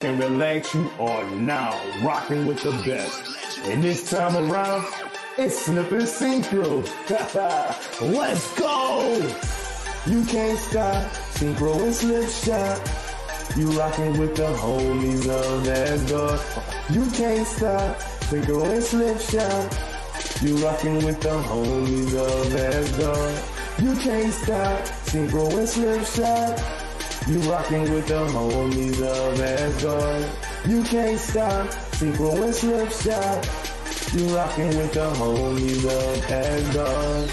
and relax, you are now rocking with the best. And this time around, it's Slip and Syncro. Let's go! You can't stop, Syncro and Slip Shock. You rocking with the homies of Asgard. You can't stop, Syncro and Slip Shock. You rocking with the homies of Asgard. You can't stop, Syncro and Slip Shock. You rocking with the homies of Asgard. You can't stop, Syncro and Slip Shock. You rocking with the homies of Asgard.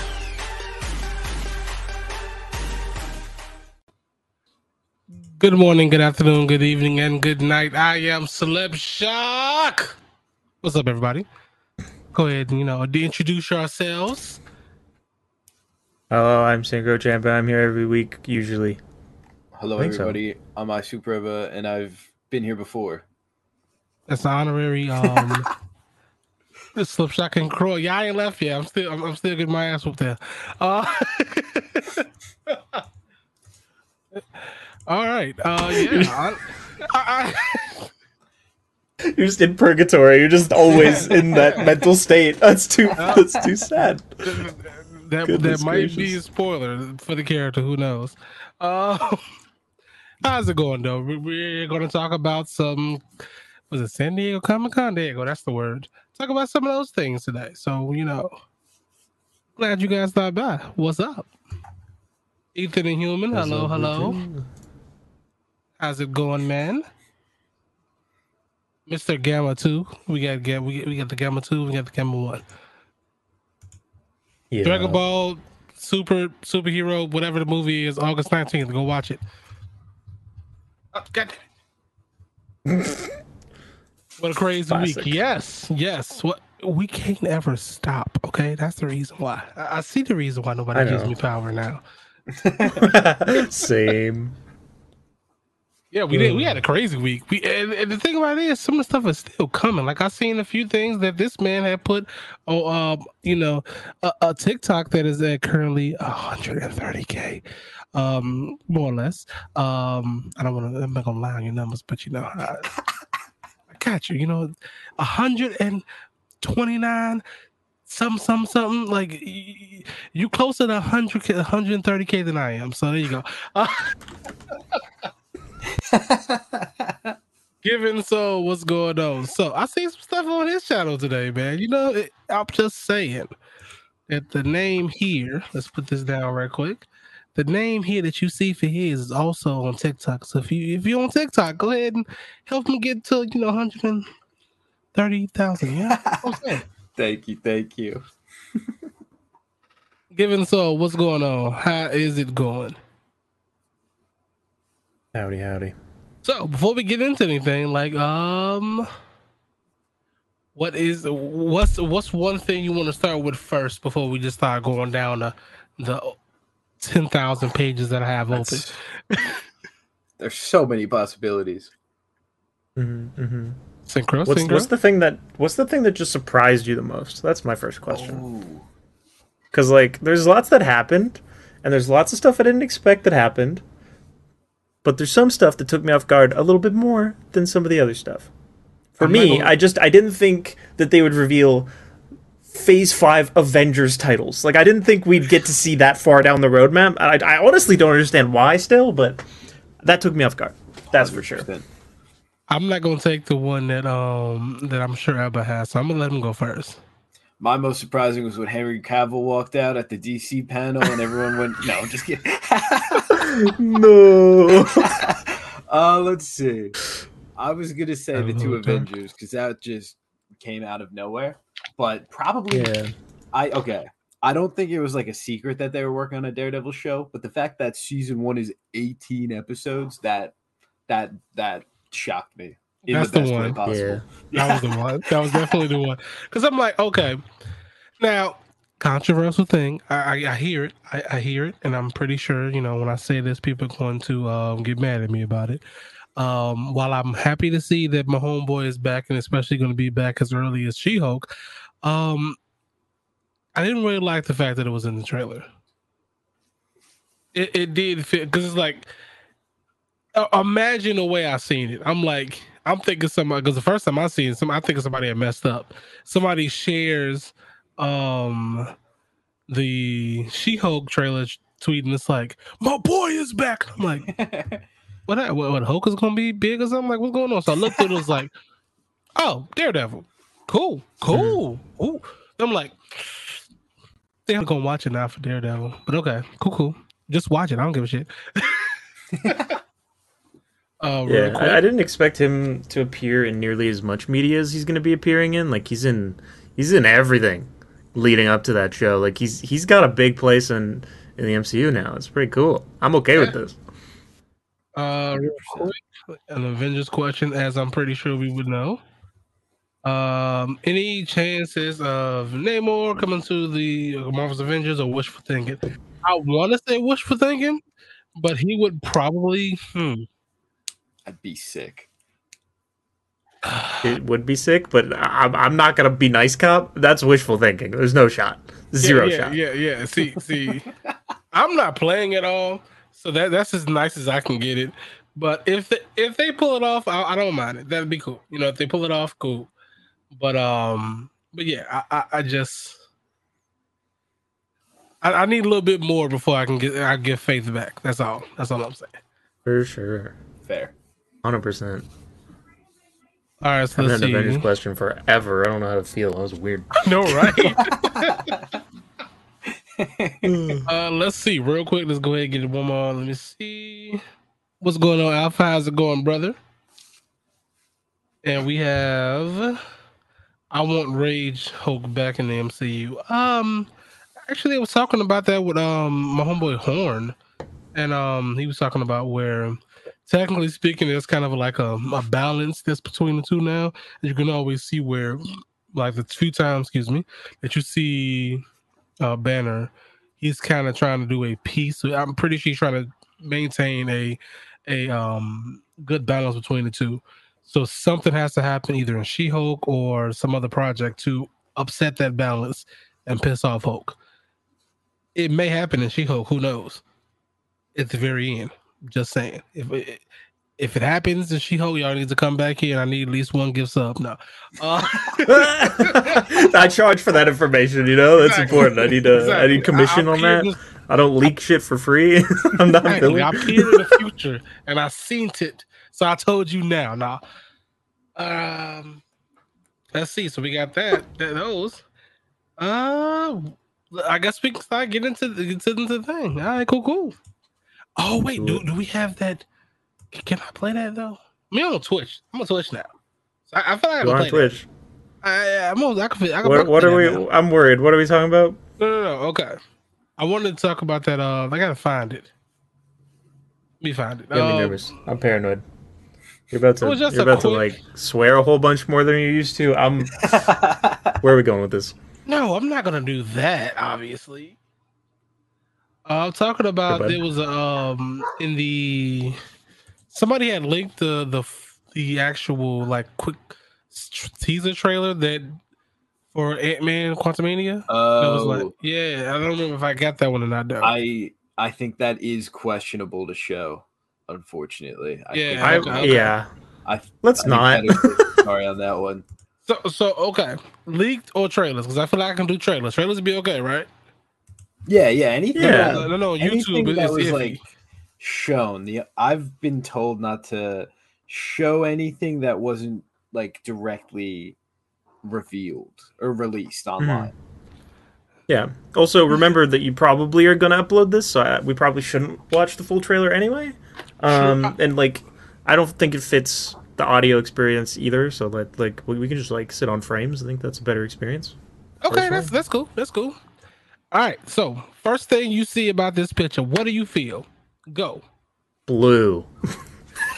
Good morning, good afternoon, good evening, and good night. I am Slip Shock. What's up, everybody? Go ahead and you know introduce yourselves. Hello, I'm Syncro Champa. I'm here every week, usually. Hello, I think so. everybody. I'm Isuperebba, and I've been here before. That's the honorary um the slip shock and crow. Yeah, I ain't left yet. I'm still I'm, I'm still getting my ass whooped there. Uh, all right. Uh yeah. I, I, You're just in purgatory. You're just always in that mental state. That's too. That's too sad. that that Goodness might be a spoiler for the character. Who knows? Uh, how's it going though? We- We're going to talk about some. Was it San Diego Comic Con? There you go. That's the word. Talk about some of those things today. So you know, glad you guys stopped by. What's up, Ethan and Human? Hello, hello. How's it going, man? Mister Gamma Two. We got we we got the Gamma Two. We got the Gamma One. Yeah. Dragon Ball Super Superhero, whatever the movie is, August 19th. Go watch it. Oh, God damn it. what a crazy Classic. week. Yes, yes. What we can't ever stop. Okay, that's the reason why. I, I see the reason why nobody gives me power now. Same. Yeah, we did. We had a crazy week. We and, and the thing about it is, some of the stuff is still coming. Like I seen a few things that this man had put on, um, you know, a, a TikTok that is at currently 130k, um, more or less. Um, I don't want to. I'm not gonna lie on your numbers, but you know, I, I got you. You know, 129. Some, some, something like you closer to 100, 130k than I am. So there you go. Uh, Given so, what's going on? So I see some stuff on his channel today, man. You know, it, I'm just saying that the name here. Let's put this down right quick. The name here that you see for his is also on TikTok. So if you if you're on TikTok, go ahead and help him get to you know 130,000. Yeah, That's what I'm saying. Thank you, thank you. Given so, what's going on? How is it going? Howdy, howdy. So before we get into anything, like um what is what's what's one thing you want to start with first before we just start going down the the ten thousand pages that I have open? There's so many possibilities. hmm hmm Syncro, What's synchro. What's the thing that What's the thing that just surprised you the most? That's my first question. Ooh. Because like, there's lots that happened, and there's lots of stuff I didn't expect that happened. But there's some stuff that took me off guard a little bit more than some of the other stuff. For I'm me, I just I didn't think that they would reveal Phase Five Avengers titles. Like I didn't think we'd get to see that far down the roadmap. I, I honestly don't understand why still, but that took me off guard. That's for sure. 100%. I'm not gonna take the one that um that I'm sure Abba has, so I'm gonna let him go first. My most surprising was when Henry Cavill walked out at the DC panel and everyone went, no, I'm just kidding. no. uh, let's see. I was going to say the two Avengers because that just came out of nowhere. But probably yeah. I okay. I don't think it was like a secret that they were working on a Daredevil show, but the fact that season one is 18 episodes, that that that shocked me in That's the the best way one. possible. Yeah. That was the one. That was definitely the one. Because I'm like, okay, now controversial thing. I, I, I hear it. I, I hear it, and I'm pretty sure you know when I say this, people are going to um, get mad at me about it. Um, while I'm happy to see that my homeboy is back, and especially going to be back as early as She-Hulk, um, I didn't really like the fact that it was in the trailer. It, it did fit because it's like uh, imagine the way I seen it. I'm like, I'm thinking somebody because the first time I seen some, I think somebody had messed up. Somebody shares um the She-Hulk trailer, tweeting it's like, "My boy is back." I'm like, "What? What? What? Hulk is gonna be big or something? Like, what's going on?" So I looked at it, it was like, "Oh, Daredevil, cool, cool, ooh." I'm like, "They're gonna watch it now for Daredevil," but okay, cool, cool. Just watch it. I don't give a shit. uh, Yeah. I, I didn't expect him to appear in nearly as much media as he's going to be appearing in. Like he's in, he's in everything leading up to that show. Like he's he's got a big place in in the MCU now. It's pretty cool. I'm okay with this. Uh, real quick, an Avengers question, as I'm pretty sure we would know. Um, any chances of Namor coming to the Marvel's Avengers or wishful thinking? I want to say wishful thinking, but he would probably. Hmm. I'd be sick. It would be sick, but I'm I'm not gonna be nice cop. That's wishful thinking. There's no shot. Zero yeah, shot. Yeah, yeah, yeah. See, see, I'm not playing at all, so that that's as nice as I can get it. But if they, if they pull it off, I, I don't mind it. That'd be cool. You know, if they pull it off, cool. But um, but yeah, I I, I just I, I need a little bit more before I can get I get faith back. That's all. That's all I'm saying. For sure. Fair. Hundred percent. All right, so I've let's had an Avengers question forever. I don't know how to feel. That was weird. No, right? Uh, let's see, real quick. Let's go ahead and get one more. Let me see. What's going on, Alpha? How's it going, brother? And we have I want Rage Hulk back in the MCU. Um actually I was talking about that with um my homeboy Horn. And um he was talking about where technically speaking there's kind of like a, a balance that's between the two now. You can always see where like the few times, excuse me, that you see uh, Banner, he's kind of trying to do a piece. I'm pretty sure he's trying to maintain a a um good balance between the two. So something has to happen either in She-Hulk or some other project to upset that balance and piss off Hulk. It may happen in She-Hulk. Who knows? At the very end, just saying. If if it happens in She-Hulk, y'all need to come back here. and I need at least one gift sub. No, uh, I charge for that information. You know that's Exactly. important. I need a I Exactly. need commission I- on I'm that. I don't leak shit for free. I'm not Exactly. I appeared in the future and I seen it. So I told you now. Now, um, let's see. So we got that. that those. Uh, I guess we can start getting into the, into the thing. All right, cool, cool. Oh wait, do, do we have that? Can I play that though? Me on Twitch. I'm on Twitch now. So I, I feel like I Go can on play that. Twitch. I, I'm on. I can. I can What, what play are we? now. I'm worried. What are we talking about? No, no, no. Okay. I wanted to talk about that. Uh, I gotta find it. Let me find it. Get me Um, nervous. I'm paranoid. You're about to. You're a about to like swear a whole bunch more than you used to. I'm. Where are we going with this? No, I'm not gonna do that. Obviously, uh, I'm talking about bud. there was um in the somebody had linked the the the actual like quick teaser trailer that for Ant Man Quantumania. That was Oh, like, yeah, I don't remember if I got that one or not. Though. I I think that is questionable to show. Unfortunately, I Yeah, think I, okay, okay. Yeah. I, Let's I not. sorry on that one. so so okay, leaked or trailers because I feel like I can do trailers. Trailers would be okay, right? Yeah, yeah. Anything, Yeah. that- No, no, no. anything YouTube that is was iffy. like shown. The I've been told not to show anything that wasn't like directly revealed or released Mm-hmm. online. Yeah. Also, remember that you probably are going to upload this, so I, we probably shouldn't watch the full trailer anyway. Um, and like, I don't think it fits the audio experience either. So like, like we, we can just like sit on frames. I think that's a better experience. Okay, Personally. that's that's cool. That's cool. All right. So first thing you see about this picture, what do you feel? Go. Blue.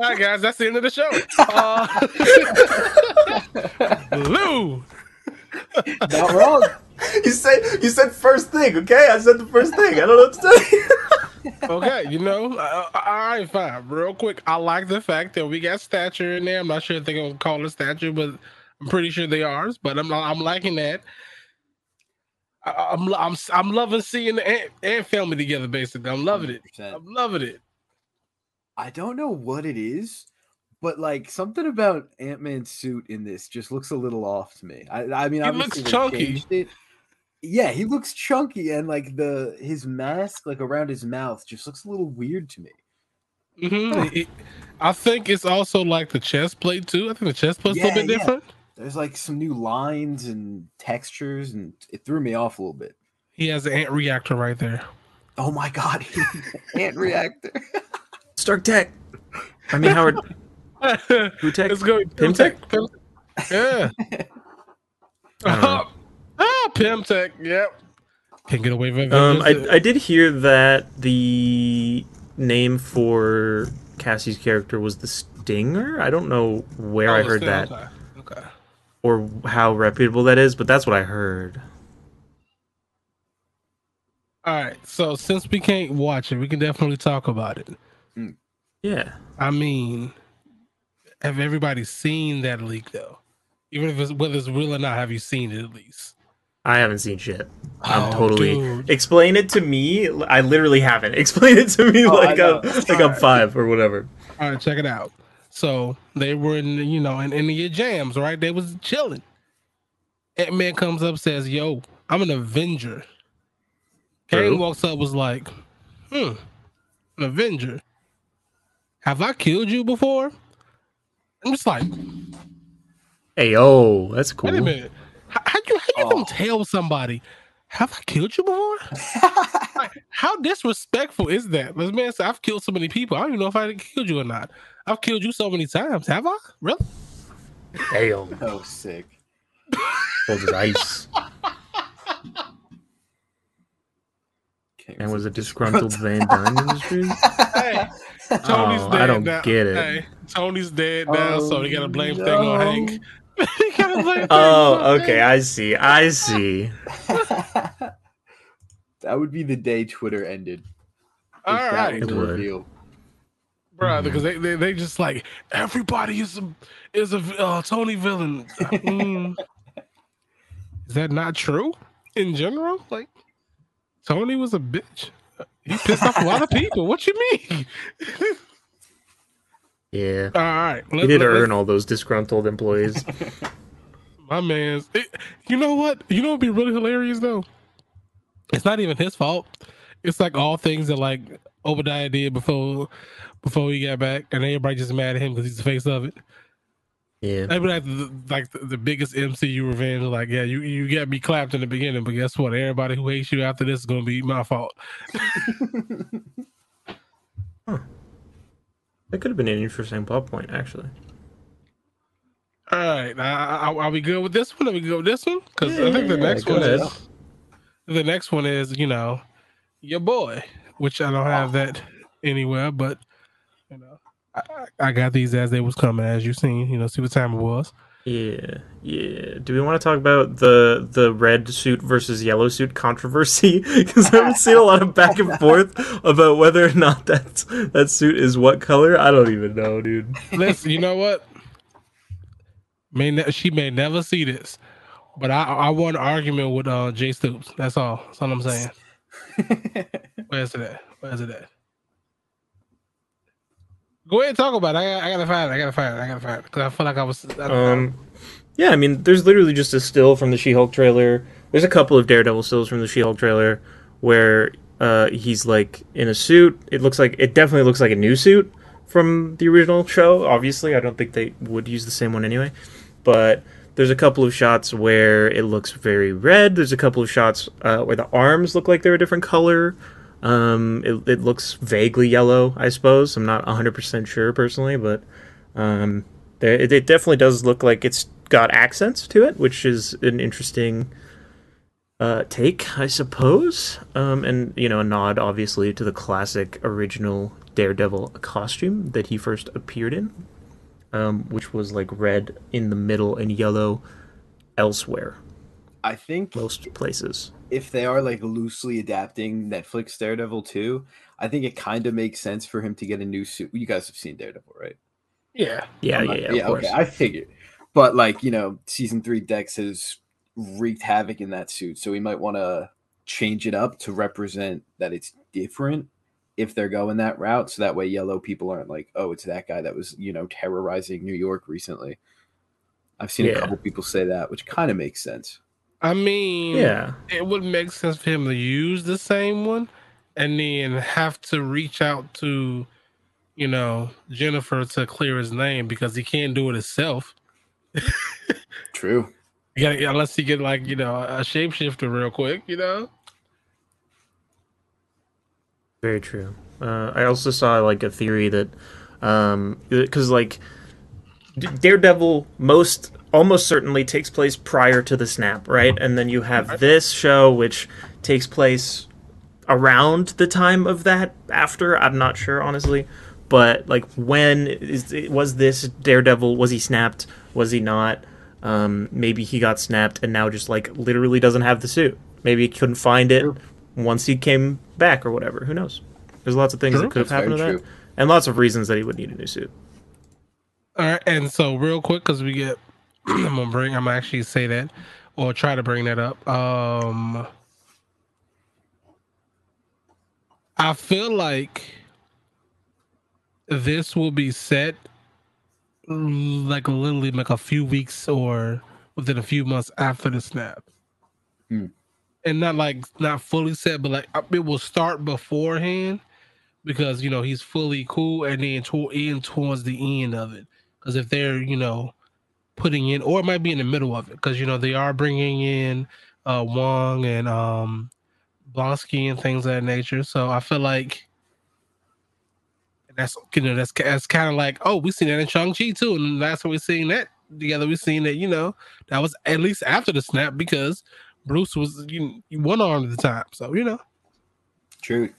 All right, guys. That's the end of the show. Uh, Blue. Not wrong. You said you said first thing, okay? I said the first thing. I don't know what to tell you. Okay, you know. Uh, all right, fine. Real quick, I like the fact that we got stature in there. I'm not sure if they're gonna call it stature, but I'm pretty sure they are. But I'm I'm liking that. I, I'm I'm I'm loving seeing the ant, ant family together. Basically, I'm loving it. 100%. I'm loving it. I don't know what it is, but like something about Ant Man's suit in this just looks a little off to me. I, I mean, He obviously looks chunky. Yeah, he looks chunky, and like the his mask, like around his mouth, just looks a little weird to me. hmm I think it's also like the chest plate too. I think the chest plate's a little bit yeah. different. There's like some new lines and textures, and it threw me off a little bit. He has an ant reactor right there. Oh my god, ant reactor. Stark Tech. I mean Howard. Who Tech? It's going Pym Tech? Pimtech. Yeah. I don't know. ah, Pym Tech. Yep. Can't get away from it. Um, I, I did hear that the name for Cassie's character was the Stinger. I don't know where I Oh, heard that Okay. Okay. or how reputable that is, but that's what I heard. All right. So since we can't watch it, we can definitely talk about it. Mm. Yeah. I mean, have everybody seen that leak though? Even if it's whether it's real or not, have you seen it at least? I haven't seen shit. I'm Oh, totally dude. explain it to me. I literally haven't. Explain it to me Oh, like know. I'm like I'm five or whatever. All right, check it out. So they were in, you know, in, in the jams, right? They was chilling. Ant Man comes up, says, "Yo, I'm an Avenger." True. Kang walks up, was like, "Hmm, an Avenger. Have I killed you before?" I'm just like, Hey, oh, that's cool. wait a minute. How, how you how you Oh. gonna tell somebody? Have I killed you before? Like, how disrespectful is that? This man said, "I've killed so many people. I don't even know if I killed you or not. I've killed you so many times. Have I? Really?" Damn, oh, sick. cold as ice. Kang And was a disgruntled. disgruntled Van Dyne Industries. Hey, Tony's Oh, dead I don't now. get it. Hey, Tony's dead now, so they gotta oh, blame Oh, thing on. Hank. he gotta blame thing Oh, okay. Hank. I see. I see. that would be the day Twitter ended. if All that right, was It would. reveal. Bro, because they, they they just like everybody is a is a uh, Tony villain. Mm. is that not true in general? Like Tony was a bitch. He pissed off a lot of people. What you mean? Yeah. All right, He let- did let- earn all those disgruntled employees. My man's. It, you know what? You know what'd be really hilarious though? It's not even his fault. It's like all things that like Obadiah did before before he got back, and everybody just mad at him because he's the face of it. Yeah. That'd be like the, like the, the biggest MCU revenge. Like, yeah, you you got me clapped in the beginning, but guess what? Everybody who hates you after this is gonna be my fault. That could have been an interesting plot point, actually. All right, uh, are, are we good with this one? Are we good with this one? Because I think the next go one ahead. is the next one is you know your boy, which I don't have that anywhere, but you know I, I I got these as they was coming, as you seen. You know, see what time it was. Yeah, yeah. Do we want to talk about the the red suit versus yellow suit controversy? Because I've seen a lot of back and forth about whether or not that that suit is what color. I don't even know, dude. Listen, you know what? May ne- she may never see this, but I I won an argument with uh Jay Stoops. That's all. That's all I'm saying. Where's it at? Where's it at? Go ahead and talk about it. I, I gotta find it. I gotta find it. I gotta find it because I feel like I was. I, Um, yeah, I mean, there's literally just a still from the She-Hulk trailer. There's a couple of Daredevil stills from the She-Hulk trailer where uh, he's like in a suit. It looks like it definitely looks like a new suit from the original show. Obviously, I don't think they would use the same one anyway. But there's a couple of shots where it looks very red. There's a couple of shots uh, where the arms look like they're a different color. Um, it, it looks vaguely yellow, I suppose. I'm not 100% sure personally, but um, there, it, it definitely does look like it's got accents to it, which is an interesting uh, take, I suppose. Um, and, you know, a nod, obviously, to the classic original Daredevil costume that he first appeared in, um, which was like red in the middle and yellow elsewhere, I think most places. if they are like loosely adapting Netflix Daredevil 2, I think it kind of makes sense for him to get a new suit. You guys have seen Daredevil, right? yeah. Yeah, I'm yeah, yeah, of okay, I figured. But like, you know, season three Dex has wreaked havoc in that suit, so we might want to change it up to represent that it's different. if they're going that route, so that way yellow people aren't like, oh, it's that guy that was you know terrorizing New York recently. I've seen Yeah. a couple people say that, which kind of makes sense. I mean, Yeah. it would make sense for him to use the same one and then have to reach out to, you know, Jennifer to clear his name because he can't do it himself. True. You gotta, unless he get like, you know, a shapeshifter real quick, you know? Very true. Uh, I also saw like a theory that, um, because like Daredevil most almost certainly takes place prior to the snap, right? And then you have this show which takes place around the time of that after. I'm not sure honestly, but like when is was this Daredevil? Was he snapped? Was he not? Um, maybe he got snapped and now just like literally doesn't have the suit. Maybe he couldn't find it True. once he came back or whatever. Who knows? There's lots of things True. that could have That's happened to very that, true. and lots of reasons that he would need a new suit. All right, and so real quick, because we get, I'm gonna bring, I'm gonna actually say that, or try to bring that up. Um, I feel like this will be set, like literally like a few weeks or within a few months after the snap, Hmm. and not like not fully set, but like it will start beforehand because you know he's fully cool, and then toward in towards the end of it. Because if they're, you know, putting in, or it might be in the middle of it, because you know they are bringing in uh Wong and um Blonsky and things of that nature. So I feel like that's you know that's that's kind of like oh we've seen that in Shang Chi too, and that's when we seen that together. We seen that you know that was at least after the snap because Bruce was you know, one arm at the time. So you know True.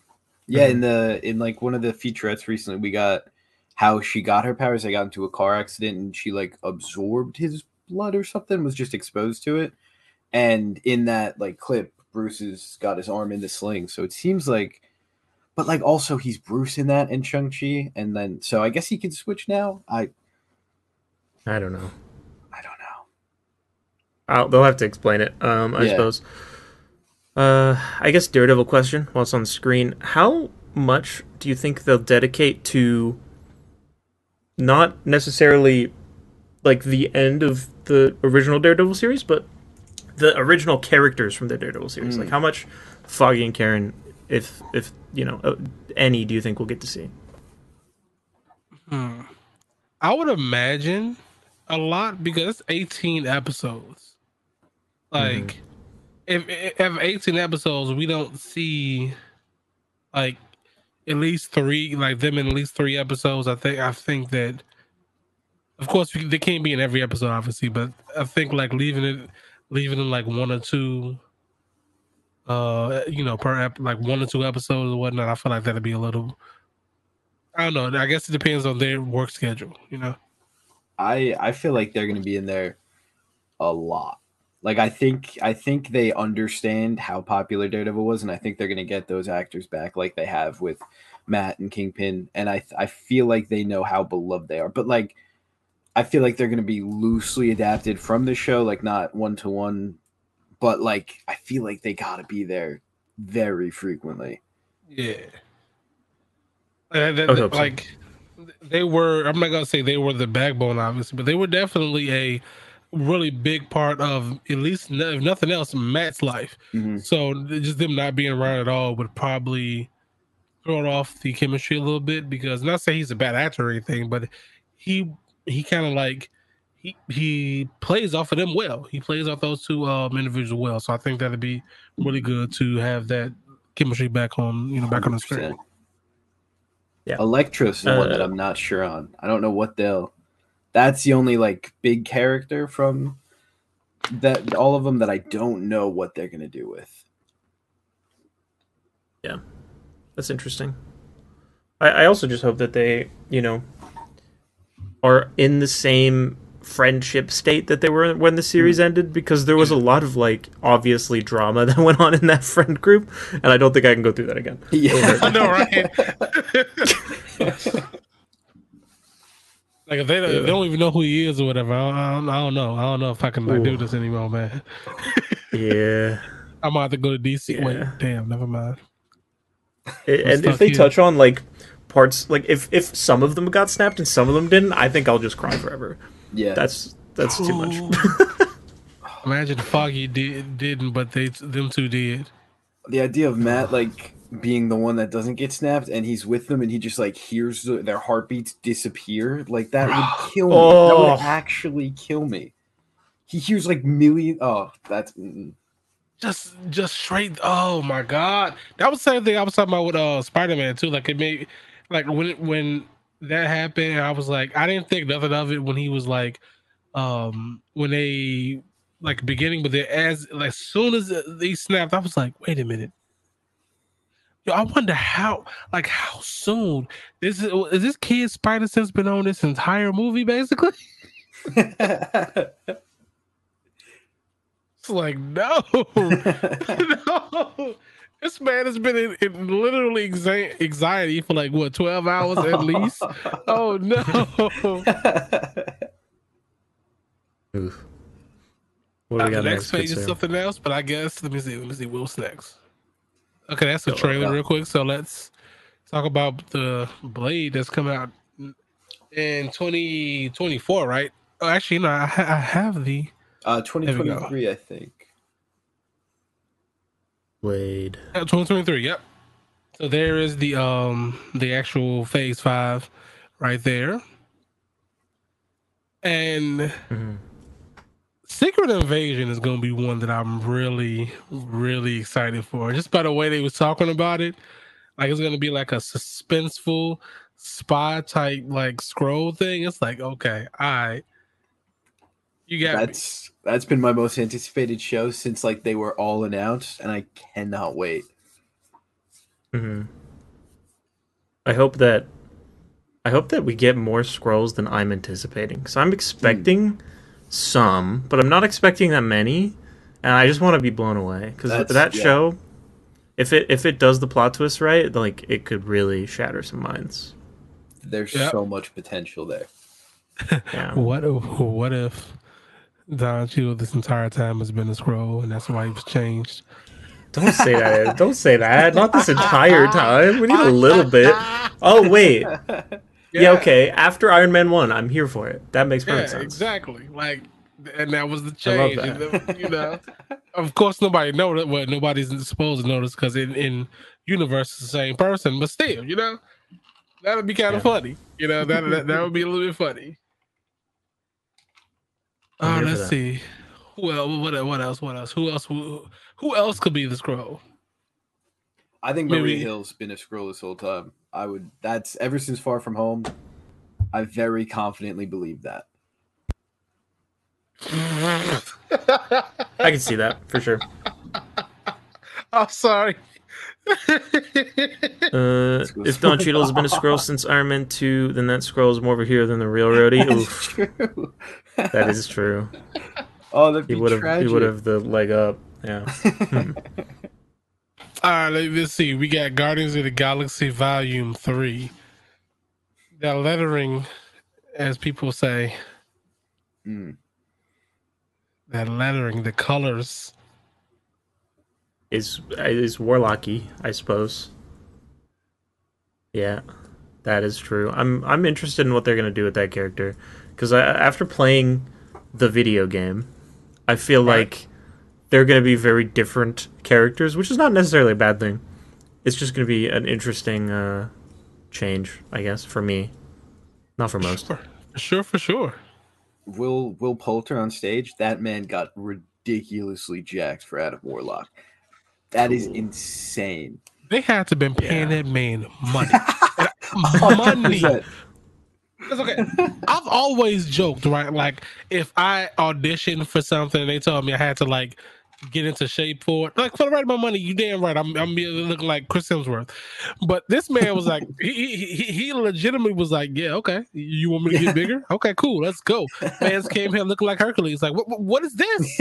Yeah, Mhm. in the in like one of the featurettes recently, we got how she got her powers. They got into a car accident and she like absorbed his blood or something, was just exposed to it. And in that like clip, Bruce has got his arm in the sling. So it seems like, but like also he's Bruce in that and Shang Chi, and then so I guess he can switch now. I I don't know. I don't know. I'll, they'll have to explain it. Um, I Yeah. suppose. Uh, I guess Daredevil question while it's on the screen: How much do you think they'll dedicate to not necessarily like the end of the original Daredevil series, but the original characters from the Daredevil series? Mm. Like, how much Foggy and Karen, if if you know uh, any, do you think we'll get to see? Hmm. I would imagine a lot because it's 18 episodes. Like, if, if 18 episodes, we don't see like at least three, like them in at least three episodes. I think, I think that, of course, they can't be in every episode, obviously, but I think like leaving it, leaving them like one or two, uh, you know, per ep- like one or two episodes or whatnot. I feel like that'd be a little. I don't know. I guess it depends on their work schedule. You know. I I feel like they're going to be in there a lot. Like I think I think they understand how popular Daredevil was, and I think they're going to get those actors back, like they have with Matt and Kingpin. And I I feel like they know how beloved they are. But like, I feel like they're going to be loosely adapted from the show, like not one to one. But like, I feel like they got to be there very frequently. Yeah. Uh, that- I would hope so. like they were. I'm not gonna say they were the backbone, obviously, but they were definitely a really big part of at least if nothing else Matt's life. Mhm. So just them not being around at all would probably throw it off the chemistry a little bit because not say he's a bad actor or anything, but he he kind of like he he plays off of them well. He plays off those two um individuals well. So I think that'd be really good to have that chemistry back on you know back on the screen. Yeah. Elektra's the one that Uh, I'm not sure on. I don't know what they'll. That's the only like big character from that all of them that I don't know what they're gonna do with. Yeah, that's interesting. I, I also just hope that they, you know, are in the same friendship state that they were when the series hmm. ended because there was a lot of like obviously drama that went on in that friend group and I don't think I can go through that again. Yeah, I know, right? like if they, don't, if they don't even know who he is or whatever, I don't, I don't, know. I don't know if I can like do this anymore, man. Yeah. I'm about to go to DC. Yeah. Wait, damn, never mind. and if they here. touch on like parts, like if if some of them got snapped and some of them didn't, I think I'll just cry forever. Yeah, That's that's too much. Imagine Foggy did didn't, but they them two did. the idea of Matt like being the one that doesn't get snapped and he's with them and he just like hears the, their heartbeats disappear like that would kill me. That Oh. would actually kill me. He hears like million. Oh, that's mm, Just just straight. Oh my god, that was the same thing I was talking about with uh Spider Man too. Like it made like when it, when that happened, I was like, I didn't think nothing of it when he was like, um, when they like beginning, but then as like soon as they snapped, I was like, wait a minute. Yo, I wonder how, like, how soon this is. Is this kid Spider Sense been on this entire movie, basically? It's like, no, no. This man has been in, in literally exa- anxiety for like what twelve hours at least. Oh no! Oof. What do Uh, we the got next next? page is something else, but I guess let me see. Let me see. What's next? Okay, that's the trailer real quick. So let's talk about the Blade that's coming out in twenty twenty four, right? Oh, actually, no. I, ha- I have the. uh, 2023, I think. Blade. Uh, 2023. Yep. So there is the um the actual phase five right there. And Mhm. Secret Invasion is gonna be one that I'm really, really excited for. Just by the way they was talking about it. Like it's gonna be like a suspenseful spy type like Skrull thing. It's like, okay, all right. You got me. That's that's been my most anticipated show since like they were all announced, and I cannot wait. hmm I hope that I hope that we get more Skrulls than I'm anticipating. So I'm expecting some, but I'm not expecting that many, and I just want to be blown away because that yeah. show, if it if it does the plot twist right, like it could really shatter some minds. There's Yep. so much potential there. Yeah. What if what if Don Cheadle this entire time has been a Skrull and that's why he was changed? Don't say that. Don't say that. Not this entire time. We need a little bit. Oh wait. Yeah. okay. After Iron Man one, I'm here for it. That makes Yeah, perfect sense. exactly. Like, and that was the I love change. that. and, You know, of course, nobody noticed. Well, nobody's supposed to notice because in in universe, it's the same person. But still, you know, that would be kind of Yeah. funny. You know, that, that that would be a little bit funny. Oh, here uh, let's that. see. Well, what what else? What else? Who else? Who, who else could be the Skrull? I think Maybe- Maria Hill's been a Skrull this whole time. I would. That's ever since Far From Home. I very confidently believe that. I can see that for sure. I'm sorry. Uh, if Don Cheadle has been a Skrull since Iron Man 2, then that Skrull is more of a hero than the real Rhodey. That's Oof, true. that is true. Oh, that'd He be would have. He would have the leg up. Yeah. All right, let- let's see. We got Guardians of the Galaxy Volume Three. That lettering, as people say, Mm. that lettering, the colors. Is is Warlocky, I suppose. Yeah, that is true. I'm I'm interested in what they're gonna do with that character because after playing the video game, I feel Right. like they're gonna be very different characters, which is not necessarily a bad thing. It's just gonna be an interesting uh, change, I guess, for me, not for most. For sure, for sure. Will Will Poulter on stage? That man got ridiculously jacked for Adam Warlock. That is insane. They had to been paying Yeah. that man money. money. 100%. Okay. I've always joked, right? Like if I auditioned for something they told me I had to like get into shape for it, like for the right amount of money, you damn right. I'm I'm looking like Chris Hemsworth. But this man was like, he, he he he legitimately was like, yeah, okay, you want me to get bigger? Okay, cool, let's go. Man's came here looking like Hercules. Like, what what- what is this?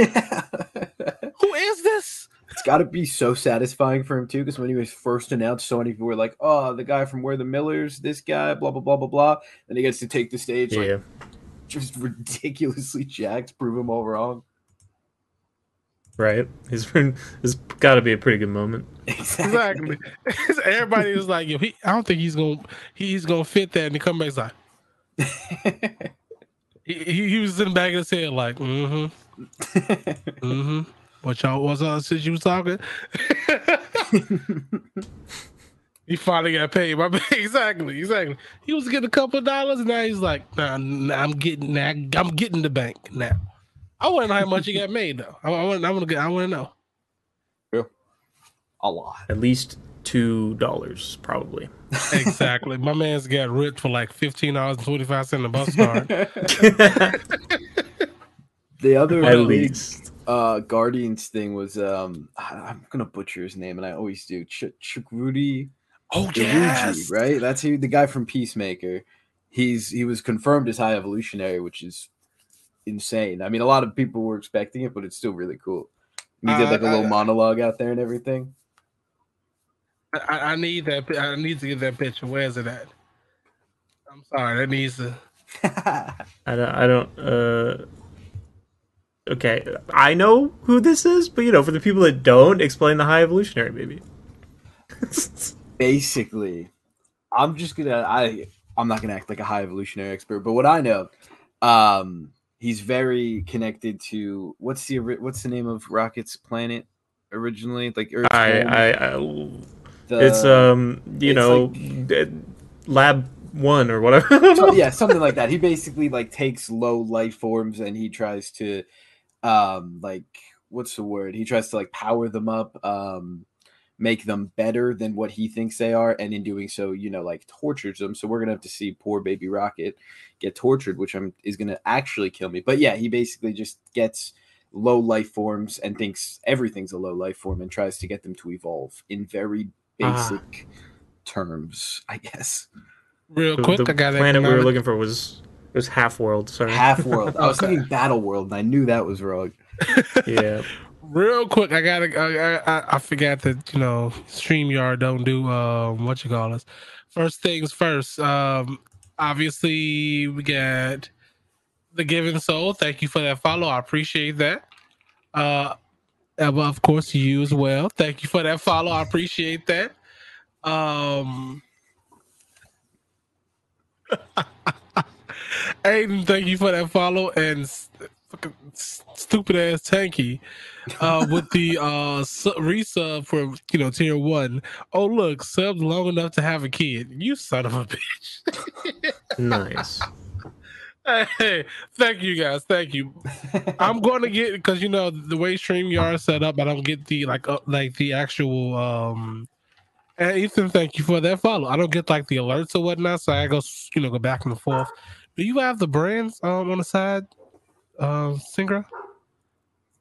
Who is this? it's got to be so satisfying for him too, because when he was first announced, so many people were like, "Oh, the guy from We're the Millers, this guy, blah blah blah blah blah." Then he gets to take the stage, Yeah. like just ridiculously jacked, prove him all wrong. Right? He's been. It's got to be a pretty good moment. Exactly. Everybody was like, "Yo, he, I don't think he's gonna he's gonna fit that." And he come back like, he, he, he was sitting back in his head like, "Mm-hmm, mm-hmm." What y'all was on since you was talking? he finally got paid. My man, exactly, exactly. He was getting a couple of dollars, and now he's like, "Nah, nah I'm getting, nah, I'm getting the bank now." I want to know how much he got made though. I, I want, I want to get, I want to know. a lot. At least two dollars, probably. Exactly. My man's got ripped for like fifteen dollars and twenty five cent a bus card. The other At big, least. uh Guardians thing was um I- I'm gonna butcher his name and I always do. Ch- Chukwudi oh Iruji, right? That's who the guy from Peacemaker. He's he was confirmed as high evolutionary, which is insane. I mean, a lot of people were expecting it, but it's still really cool. He did Uh, like a little I- monologue out there and everything. I, I need that. I need to get that picture. Where's it at? I'm sorry. That needs to. I don't. I don't. Uh, okay, I know who this is, but you know, for the people that don't, explain the high evolutionary maybe. Basically, I'm just gonna I I'm not gonna act like a high evolutionary expert, but what I know, um, he's very connected to what's the what's the name of Rocket's planet originally? Like Earth's I. I. I The- it's um. You it's know, like- lab one or whatever. So- yeah, something like that. He basically like takes low life forms and he tries to um like what's the word? He tries to like power them up, um make them better than what he thinks they are and in doing so, you know, like tortures them. So we're going to have to see poor baby Rocket get tortured, which I'm is going to actually kill me. But yeah, he basically just gets low life forms and thinks everything's a low life form and tries to get them to evolve in very Ah. basic terms, I guess. Real The- quick, the I got it. planet we were looking for was it was half world. Sorry. Half world. I was Okay. thinking battle world, and I knew that was wrong. yeah. Real quick, I gotta. I, I, I forgot that you know Streamyard don't do um what you call us. First things first. Um, obviously we got the Giving Soul. Thank you for that follow. I appreciate that. Uh, and of course you as well. Thank you for that follow. I appreciate that. Um. Aiden, thank you for that follow and stupid ass Tanky uh, with the uh, su- resub for you know tier one. Oh look, subbed long enough to have a kid. You son of a bitch. Nice. hey, thank you guys. Thank you. I'm going to get because you know the way StreamYard is set up. I don't get the like uh, like the actual. um And Ethan, thank you for that follow. I don't get like the alerts or whatnot, so I go you know go back and forth. Do you have the brands um on the side, uh, Syncro?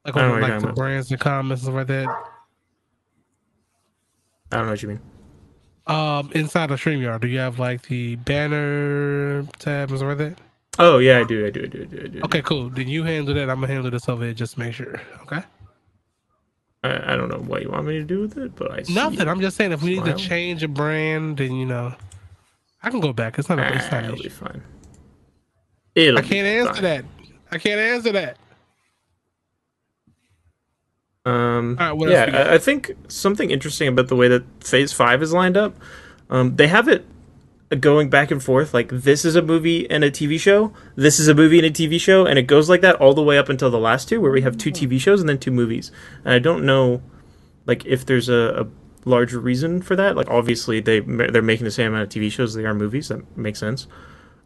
Like I like the brands and comments and stuff like that. I don't know what you mean. Um, inside of StreamYard, do you have like the banner tab and stuff like that? Oh yeah, I do. I do. I do. I do. I do. Okay, cool. Then you handle that. I'm gonna handle this over here just to make sure. Okay. I, I don't know what you want me to do with it, but I Nothing. I'm just saying if we need to change a brand, then you know, I can go back. It's not a it's Ah, it'll be fine. It'll I can't answer fine. that. I can't answer that. Um, All right, what else we got? yeah, I, I think something interesting about the way that Phase Five is lined up. Um, they have it going back and forth. Like this is a movie and a TV show. This is a movie and a TV show, and it goes like that all the way up until the last two, where we have two TV shows and then two movies. And I don't know, like if there's a, a larger reason for that. Like obviously they they're making the same amount of TV shows as they are movies. That makes sense.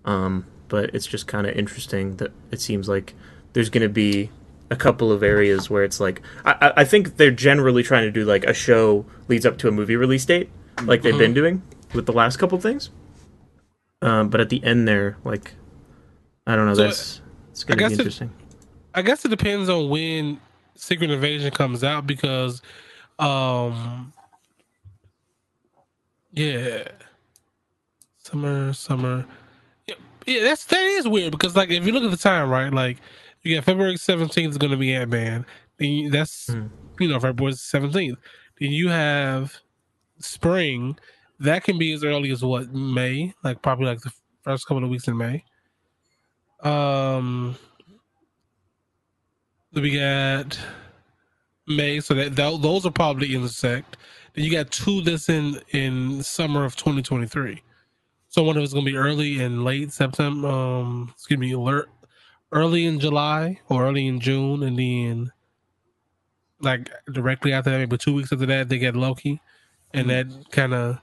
Um, but it's just kind of interesting that it seems like there's going to be a couple of areas where it's like I, I- think they're generally trying to do like a show leads up to a movie release date, like they've been doing with the last couple of things. Um, but at the end there, like I don't know, So, that's it's going to be guess it- interesting. I guess it depends on when Secret Invasion comes out because, um, yeah, summer, summer. Yeah, that's that is weird because like if you look at the time, right? Like you got February seventeenth is going to be Ant Man. That's Hmm. you know February seventeenth. Then you have spring. That can be as early as what May, like probably like the first couple of weeks in May. Um, we got May, so that tho- those are probably intersect. Then you got two that's in in summer of 2023. So one of it's gonna be early and late September. Um, excuse me, alert early in July or early in June, and then like directly after that, maybe two weeks after that, they get Loki, and that kind of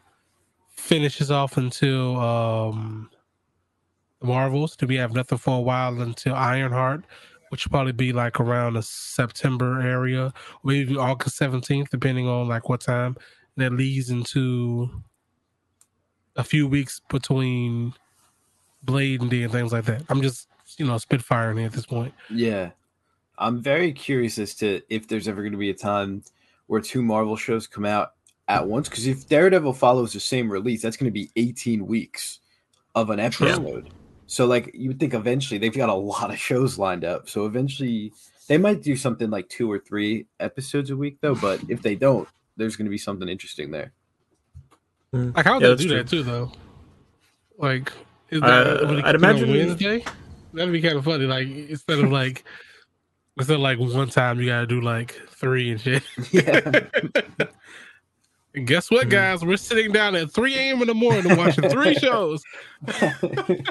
finishes off until um the Marvels. Do we have nothing for a while until Ironheart, which will probably be like around the September area, maybe August seventeenth, depending on like what time. And that leads into a few weeks between Blade and D and things like that. I'm just you know spitfiring at this point. Yeah. I'm very curious as to if there's ever going to be a time where two Marvel shows come out at once. Because if Daredevil follows the same release, that's going to be 18 weeks of an episode. So, like, you would think eventually they've got a lot of shows lined up. So, eventually they might do something like two or three episodes a week, though. But if they don't, there's going to be something interesting there. Like how would Yeah, they do true. that too, though? Like, is Uh, that, would I'd imagine- Wednesday. That'd be kind of funny. Like instead of like instead of like one time you gotta do like three and shit. Yeah. And guess what, Mhm. guys? We're sitting down at 3 a.m. in the morning watching three shows.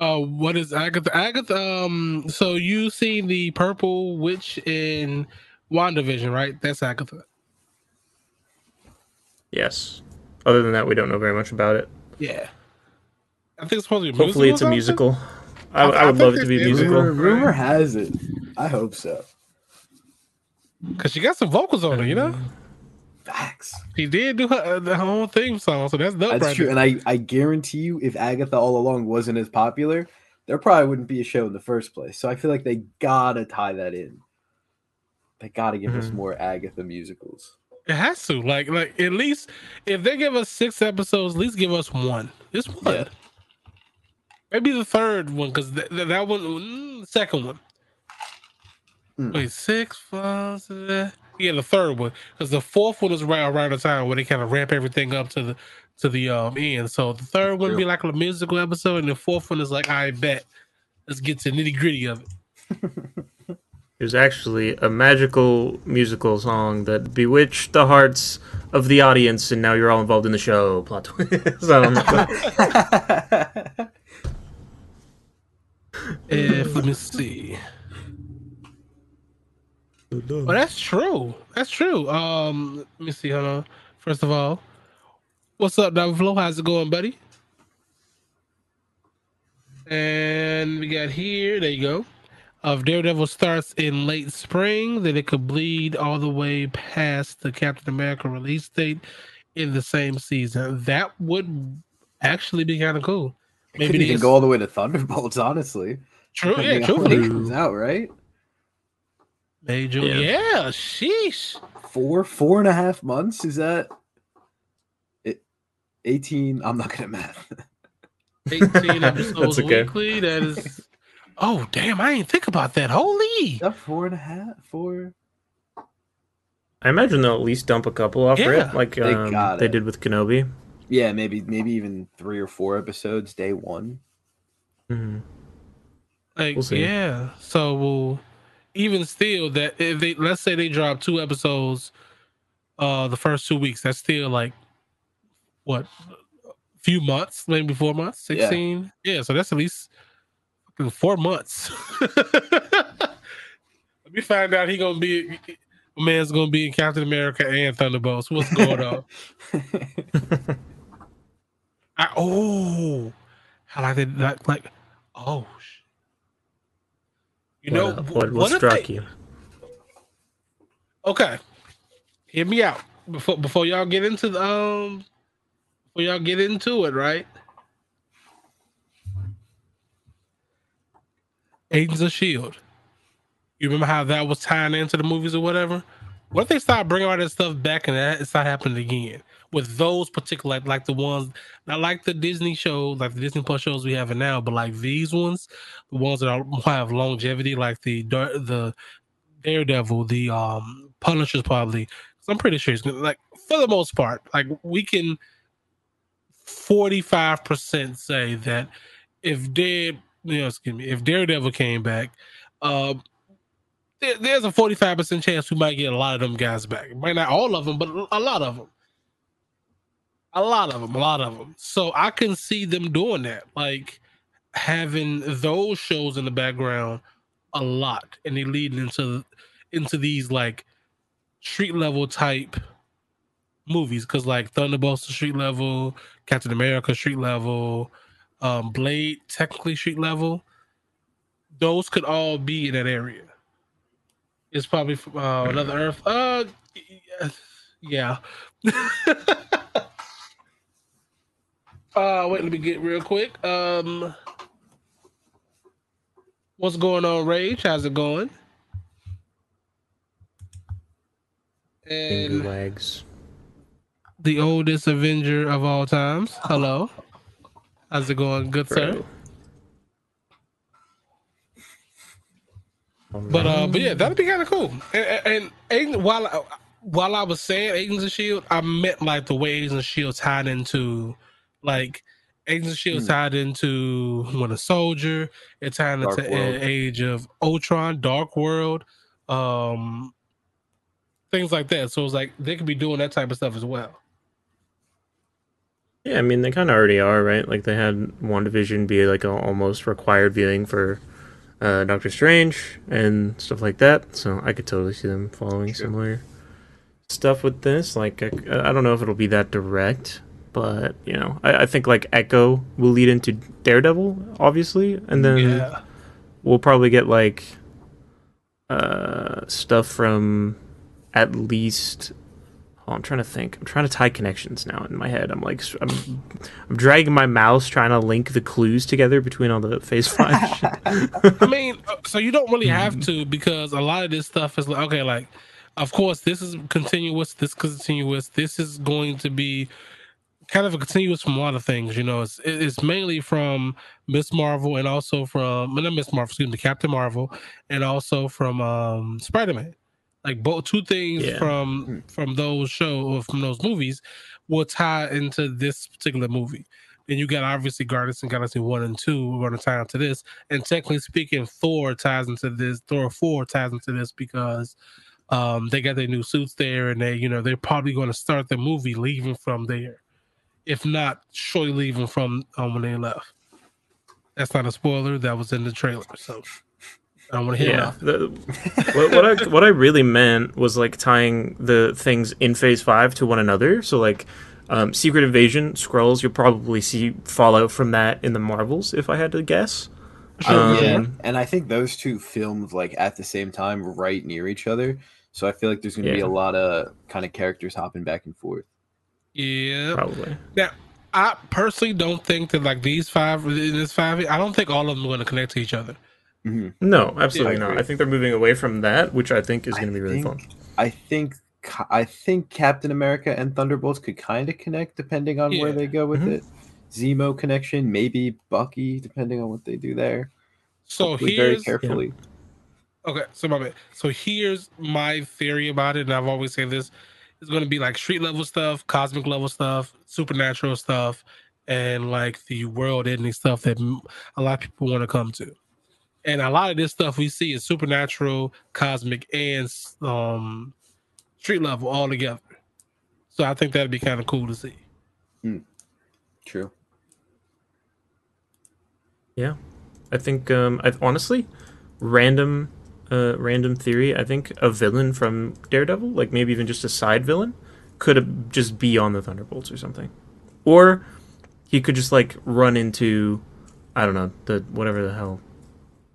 Uh, what is Agatha? Agatha. Um, so you see the purple witch in WandaVision, right? That's Agatha. Yes. Other than that, we don't know very much about it. Yeah. I think it's supposed to be. Hopefully, it's a musical. musical. I, I- I, I would think love it to be a musical. rumor, rumor has it. I hope so. because she got some vocals on it. You know, Facts. she did do her, her own theme song, so that's dope. That's right true. there. And I, I guarantee you, if Agatha all along wasn't as popular, there probably wouldn't be a show in the first place. So I feel like they gotta tie that in. They gotta give us Mhm. more Agatha musicals. It has to like like at least if they give us six episodes, at least give us one. Just one. Yeah. Maybe the third one because th- th- that one, mm, the second one. Hmm. Wait, six plus. uh, Yeah, the third one because the fourth one is right around the time where they kind of ramp everything up to the to the um end. So the third one be like a musical episode, and the fourth one is like, I bet. Let's get to nitty gritty of it. Was actually a magical musical song that bewitched the hearts of the audience, and now you're all involved in the show. Plot twist. um, If let me see. Well, that's true. That's true. Um, let me see. Hold on. First of all, what's up, Double Flow? How's it going, buddy? And we got here. There you go. Of Daredevil starts in late spring, then it could bleed all the way past the Captain America release date in the same season. That would actually be kind of cool. Maybe Maybe Could even go all the way to Thunderbolts, honestly. True. Yeah. True. it comes out, right? May, June. Yeah. Yeah. Sheesh. Four, four and a half months. Is that it? 18. I'm not good at math. 18 episodes That's okay. weekly. That is. Oh damn! I didn't think about that. Holy. Is that four and a half? Four? I imagine they'll at least dump a couple off Yeah. rip, like They um, they did with Kenobi. Yeah, maybe maybe even three or four episodes day one. hmm Like We'll see. yeah. So well, even still, that if they let's say they drop two episodes, uh, the first two weeks, that's still like what, few months, maybe four months, sixteen. Yeah. so that's at least fucking four months. Let me find out he gonna be. my Man's gonna be in Captain America and Thunderbolts. What's going on? I, oh, I like that. Like, like oh, sh- you know what, what, what what struck they- you? Okay, hear me out before before y'all get into the um before y'all get into it, right? Agents of Shield. You remember how that was tying into the movies or whatever? What if they start bringing all that stuff back and that it's not happening again with those particular like, like the ones not like the Disney shows, like the Disney Plus shows we have now, but like these ones, the ones that are, have longevity, like the the Daredevil, the um Punisher's probably. I'm pretty sure it's gonna like for the most part, like we can forty five percent say that if Dare, you know, excuse me, if Daredevil came back, um, there, there's a 45% chance we might get a lot of them guys back. Might not all of them, but a lot of them. A lot of them, a lot of them. So I can see them doing that, like having those shows in the background a lot, and they leading into into these like street level type movies because like Thunderbolts street level, Captain America street level, um, Blade technically street level. Those could all be in that area. It's probably uh, another Earth. Uh, yeah. uh, wait, let me get real quick. Um, what's going on, Rage? How's it going? Finger wags. the oldest Avenger of all times. Hello. How's it going, good sir? But uh, but yeah, that'd be kind of cool. And, and, and while I, while I was saying Agents of Shield, I meant like the way Agents of Shield tied into like Agents of Shield Hmm. tied into Winter Soldier. It tied Dark into World. Age of Ultron, Dark World, um, things like that. So it's like they could be doing that type of stuff as well. Yeah, I mean they kind of already are, right? Like they had WandaVision be like a almost required viewing for uh, Doctor Strange and stuff like that. So I could totally see them following True. similar stuff with this. Like I, I don't know if it'll be that direct, but you know, I, I think like Echo will lead into Daredevil, obviously, and then Yeah. we'll probably get like uh stuff from at least oh, I'm trying to think. I'm trying to tie connections now in my head. I'm like s- I'm, I'm dragging my mouse trying to link the clues together between all the phase 5 shit. I mean, uh, so you don't really have to because a lot of this stuff is like okay, like of course this is continuous, this continuous, this is going to be kind of a continuous from a lot of things. You know, it's it's mainly from Miss Marvel and also from well, not Miss Marvel, excuse me, Captain Marvel, and also from um Spider Man. Like both two things Yeah. from from those show or from those movies will tie into this particular movie. Then you got obviously Guardians and Galaxy one and two. We're going to tie into this, and technically speaking, Thor ties into this. Thor four ties into this because um, they got their new suits there, and they, you know, they're probably going to start the movie leaving from there, if not shortly leaving from um, when they left. That's not a spoiler. That was in the trailer, so I don't want to hear yeah. nothing. The, what, what I what I really meant was like tying the things in phase 5 to one another. So like um, Secret Invasion, Skrulls, you'll probably see fallout from that in the Marvels if I had to guess. Um, yeah, and I think those two filmed like at the same time, right near each other. So I feel like there's going to be a lot of kind of characters hopping back and forth. Yeah. Probably. Now, I personally don't think that like these five in this five, I don't think all of them are going to connect to each other. No, absolutely I not. I think they're moving away from that, which I think is going to be really think- fun. I think I think Captain America and Thunderbolts could kind of connect depending on where they go with Mhm. it. Zemo connection, maybe Bucky, depending on what they do there. So Hopefully very here's carefully. okay. So my bad. So here's my theory about it, and I've always said this: it's going to be like street level stuff, cosmic level stuff, supernatural stuff, and like the world ending stuff that a lot of people want to come to. And a lot of this stuff we see is supernatural, cosmic, and um, street level all together. So I think that'd be kind of cool to see. True. Yeah, I think. Um, I honestly, random, uh, random theory. I think a villain from Daredevil, like maybe even just a side villain, could just be on the Thunderbolts or something, or he could just like run into, I don't know, the whatever the hell.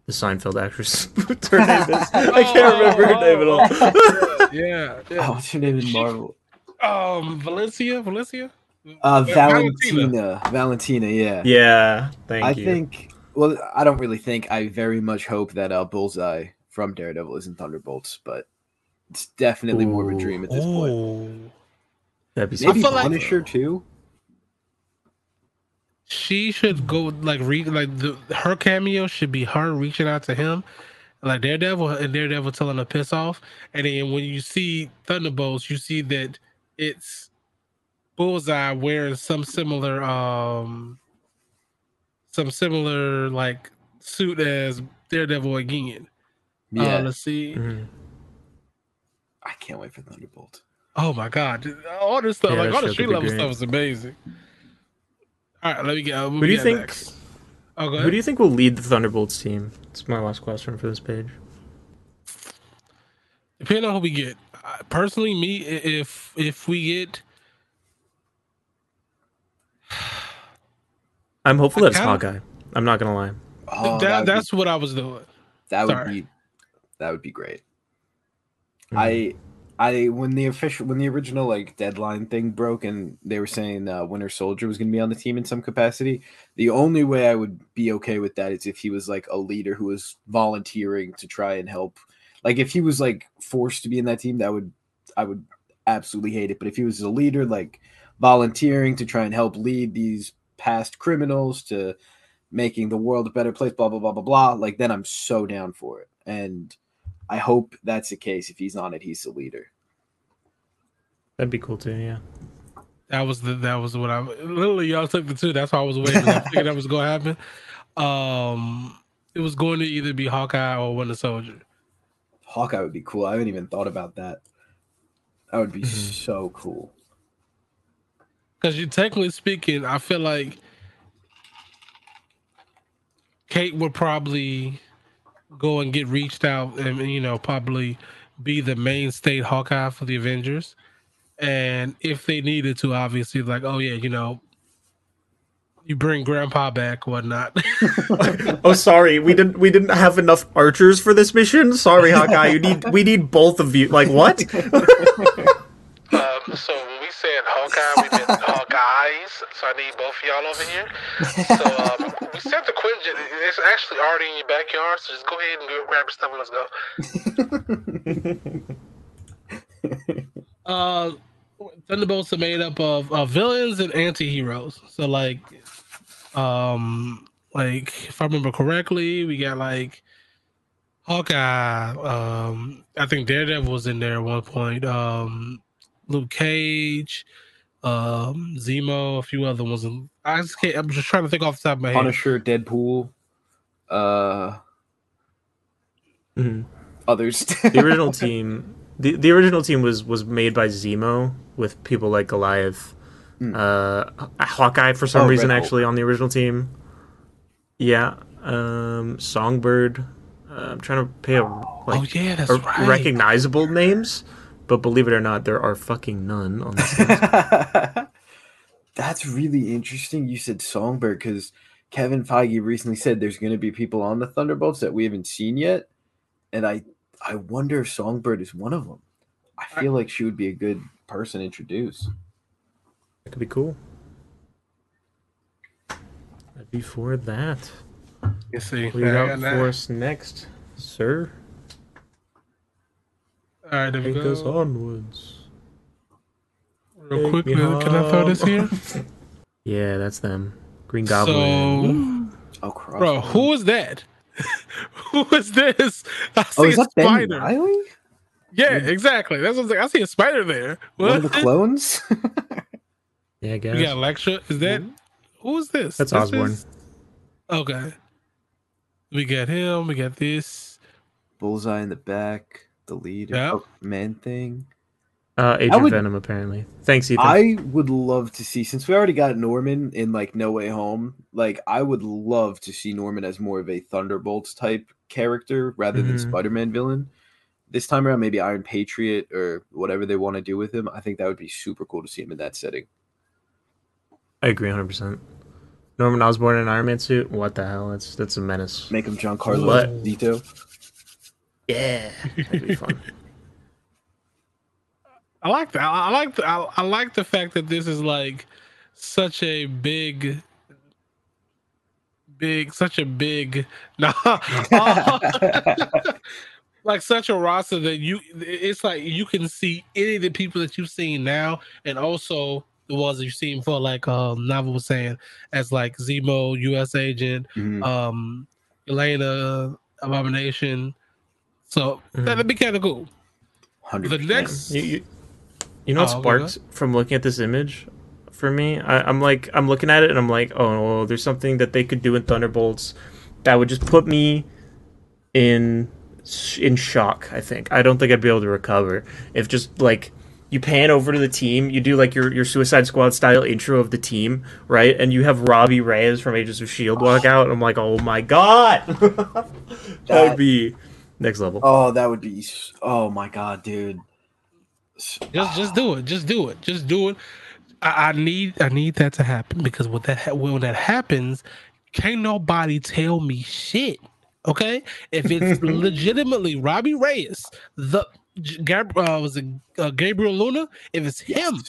The Seinfeld actress. What's her name is? I can't remember her name at all. Yeah, Oh, yeah. what's her name in Marvel? Um, Valencia, Valencia. Uh, Valentina. Valentina. Valentina, yeah. Yeah, thank I you. I think. Well, I don't really think. I very much hope that uh, Bullseye from Daredevil is in Thunderbolts, but it's definitely more of a dream at this point. Oh, that'd be so Maybe feel like- Punisher too. She should go like read like the, her cameo should be her reaching out to him, like Daredevil and Daredevil telling her piss off, and then when you see Thunderbolts, you see that it's Bullseye wearing some similar um some similar like suit as Daredevil again. Uh, Yeah, let's see. Mhm. I can't wait for Thunderbolt. Oh my god, all this stuff, Yeah, like all the street level great. stuff is amazing. All right, let me get. Uh, Who do you think? Oh, go ahead. Who do you think will lead the Thunderbolts team? It's my last question for this page. Depending on who we get. Uh, personally, me, if if we get, I'm hopeful I that it's Hawkeye. I'm not gonna lie. Oh, that, that that's be, what I was doing. that would be that would be great. Mhm. I I when the official when the original like deadline thing broke and they were saying uh, Winter Soldier was going to be on the team in some capacity, the only way I would be okay with that is if he was like a leader who was volunteering to try and help. Like if he was like forced to be in that team, that would I would absolutely hate it. But if he was a leader, like volunteering to try and help lead these past criminals to making the world a better place, blah blah blah blah blah, like then I'm so down for it. And I hope that's the case. If he's on it, he's the leader. That'd be cool too. Yeah. That was the that was what I literally y'all took the two. That's why I was waiting. I figured that was going to happen. Um, it was going to either be Hawkeye or Winter Soldier. Hawkeye would be cool. I haven't even thought about that. That would be Mhm. so cool. Because you technically speaking, I feel like Kate would probably go and get reached out and you know probably be the main state Hawkeye for the Avengers. And if they needed to, obviously, like, oh yeah, you know, you bring Grandpa back, whatnot. oh, sorry. We didn't. We didn't have enough archers for this mission. Sorry, Hawkeye. You need. We need both of you. Like what? Um, so when we said Hawkeye, we meant Hawkeyes. So I need both of y'all over here. So um, we sent the Quinjet. It's actually already in your backyard. So just go ahead and grab your stuff and let's go. Uh, Thunderbolts are made up of uh, villains and anti-heroes. So like, um, like if I remember correctly, we got like Hawkeye. Um, I think Daredevil was in there at one point. Um, Luke Cage, um, Zemo, a few other ones. I just can't. I'm just trying to think off the top of my head. Punisher, Deadpool, uh, Mhm. others. The original team. The, the original team was was made by Zemo with people like Goliath, Mm. uh, Hawkeye for some Oh, reason Red Hulk. actually on the original team. Yeah, um, Songbird. Uh, I'm trying to pay a oh yeah, that's a- right. recognizable names, but believe it or not, there are fucking none on this list. That's really interesting. You said Songbird because Kevin Feige recently said there's going to be people on the Thunderbolts that we haven't seen yet, and I I wonder if Songbird is one of them. I feel like she would be a good person to introduce. That could be cool. I'd be for that. You see, Lead I out got that. for us next, sir. All right, there we Take us go. onwards. Real Take quickly, me can I throw this here? Yeah, that's them. Green Goblin. So, Oh, cross. bro, who is that? who is this? I oh, see Oh, is a that Ben spider. Riley? Yeah, exactly. That's what I was like. I see a spider there. One of the clones? yeah, I guess. We got Elektra. Is that who is this? That's This Osborn. is- Okay. We got him. We got this. Bullseye in the back, the lead Yeah. oh, man thing. Uh, Agent would- Venom, apparently. Thanks, Ethan. I would love to see since we already got Norman in like No Way Home. Like I would love to see Norman as more of a Thunderbolts type character rather than Mhm. Spider-Man villain. This time around, maybe Iron Patriot or whatever they want to do with him. I think that would be super cool to see him in that setting. I agree 100%. Norman Osborn in an Iron Man suit? What the hell? That's that's a menace. Make him Giancarlo What? Zito. Yeah. That'd be fun. I like that. I I like the, I, I like the fact that this is like such a big, big, such a big, nah, like such a roster that you. It's like you can see any of the people that you've seen now, and also the ones that you've seen for like um Nava was saying as like Zemo, U.S. Agent, Mhm. um Elena, Abomination. So Mhm. that'd be kind of cool. 100%. The next You, you, you know what Oh, okay, sparked from looking at this image for me? I, I'm like, I'm looking at it and I'm like, oh, well, there's something that they could do in Thunderbolts that would just put me in in shock. I think I don't think I'd be able to recover if just like you pan over to the team, you do like your your Suicide Squad style intro of the team, right? And you have Robbie Reyes from Agents of Shield walk out. And I'm like, oh my god, that would be next level. Oh, that would be. Oh my god, dude. Just just do it. Just do it. Just do it. I, I need I need that to happen because when that ha- when that happens, can't nobody tell me shit. Okay, if it's legitimately Robbie Reyes, the Gab, uh, was it uh, Gabriel Luna? If it's him,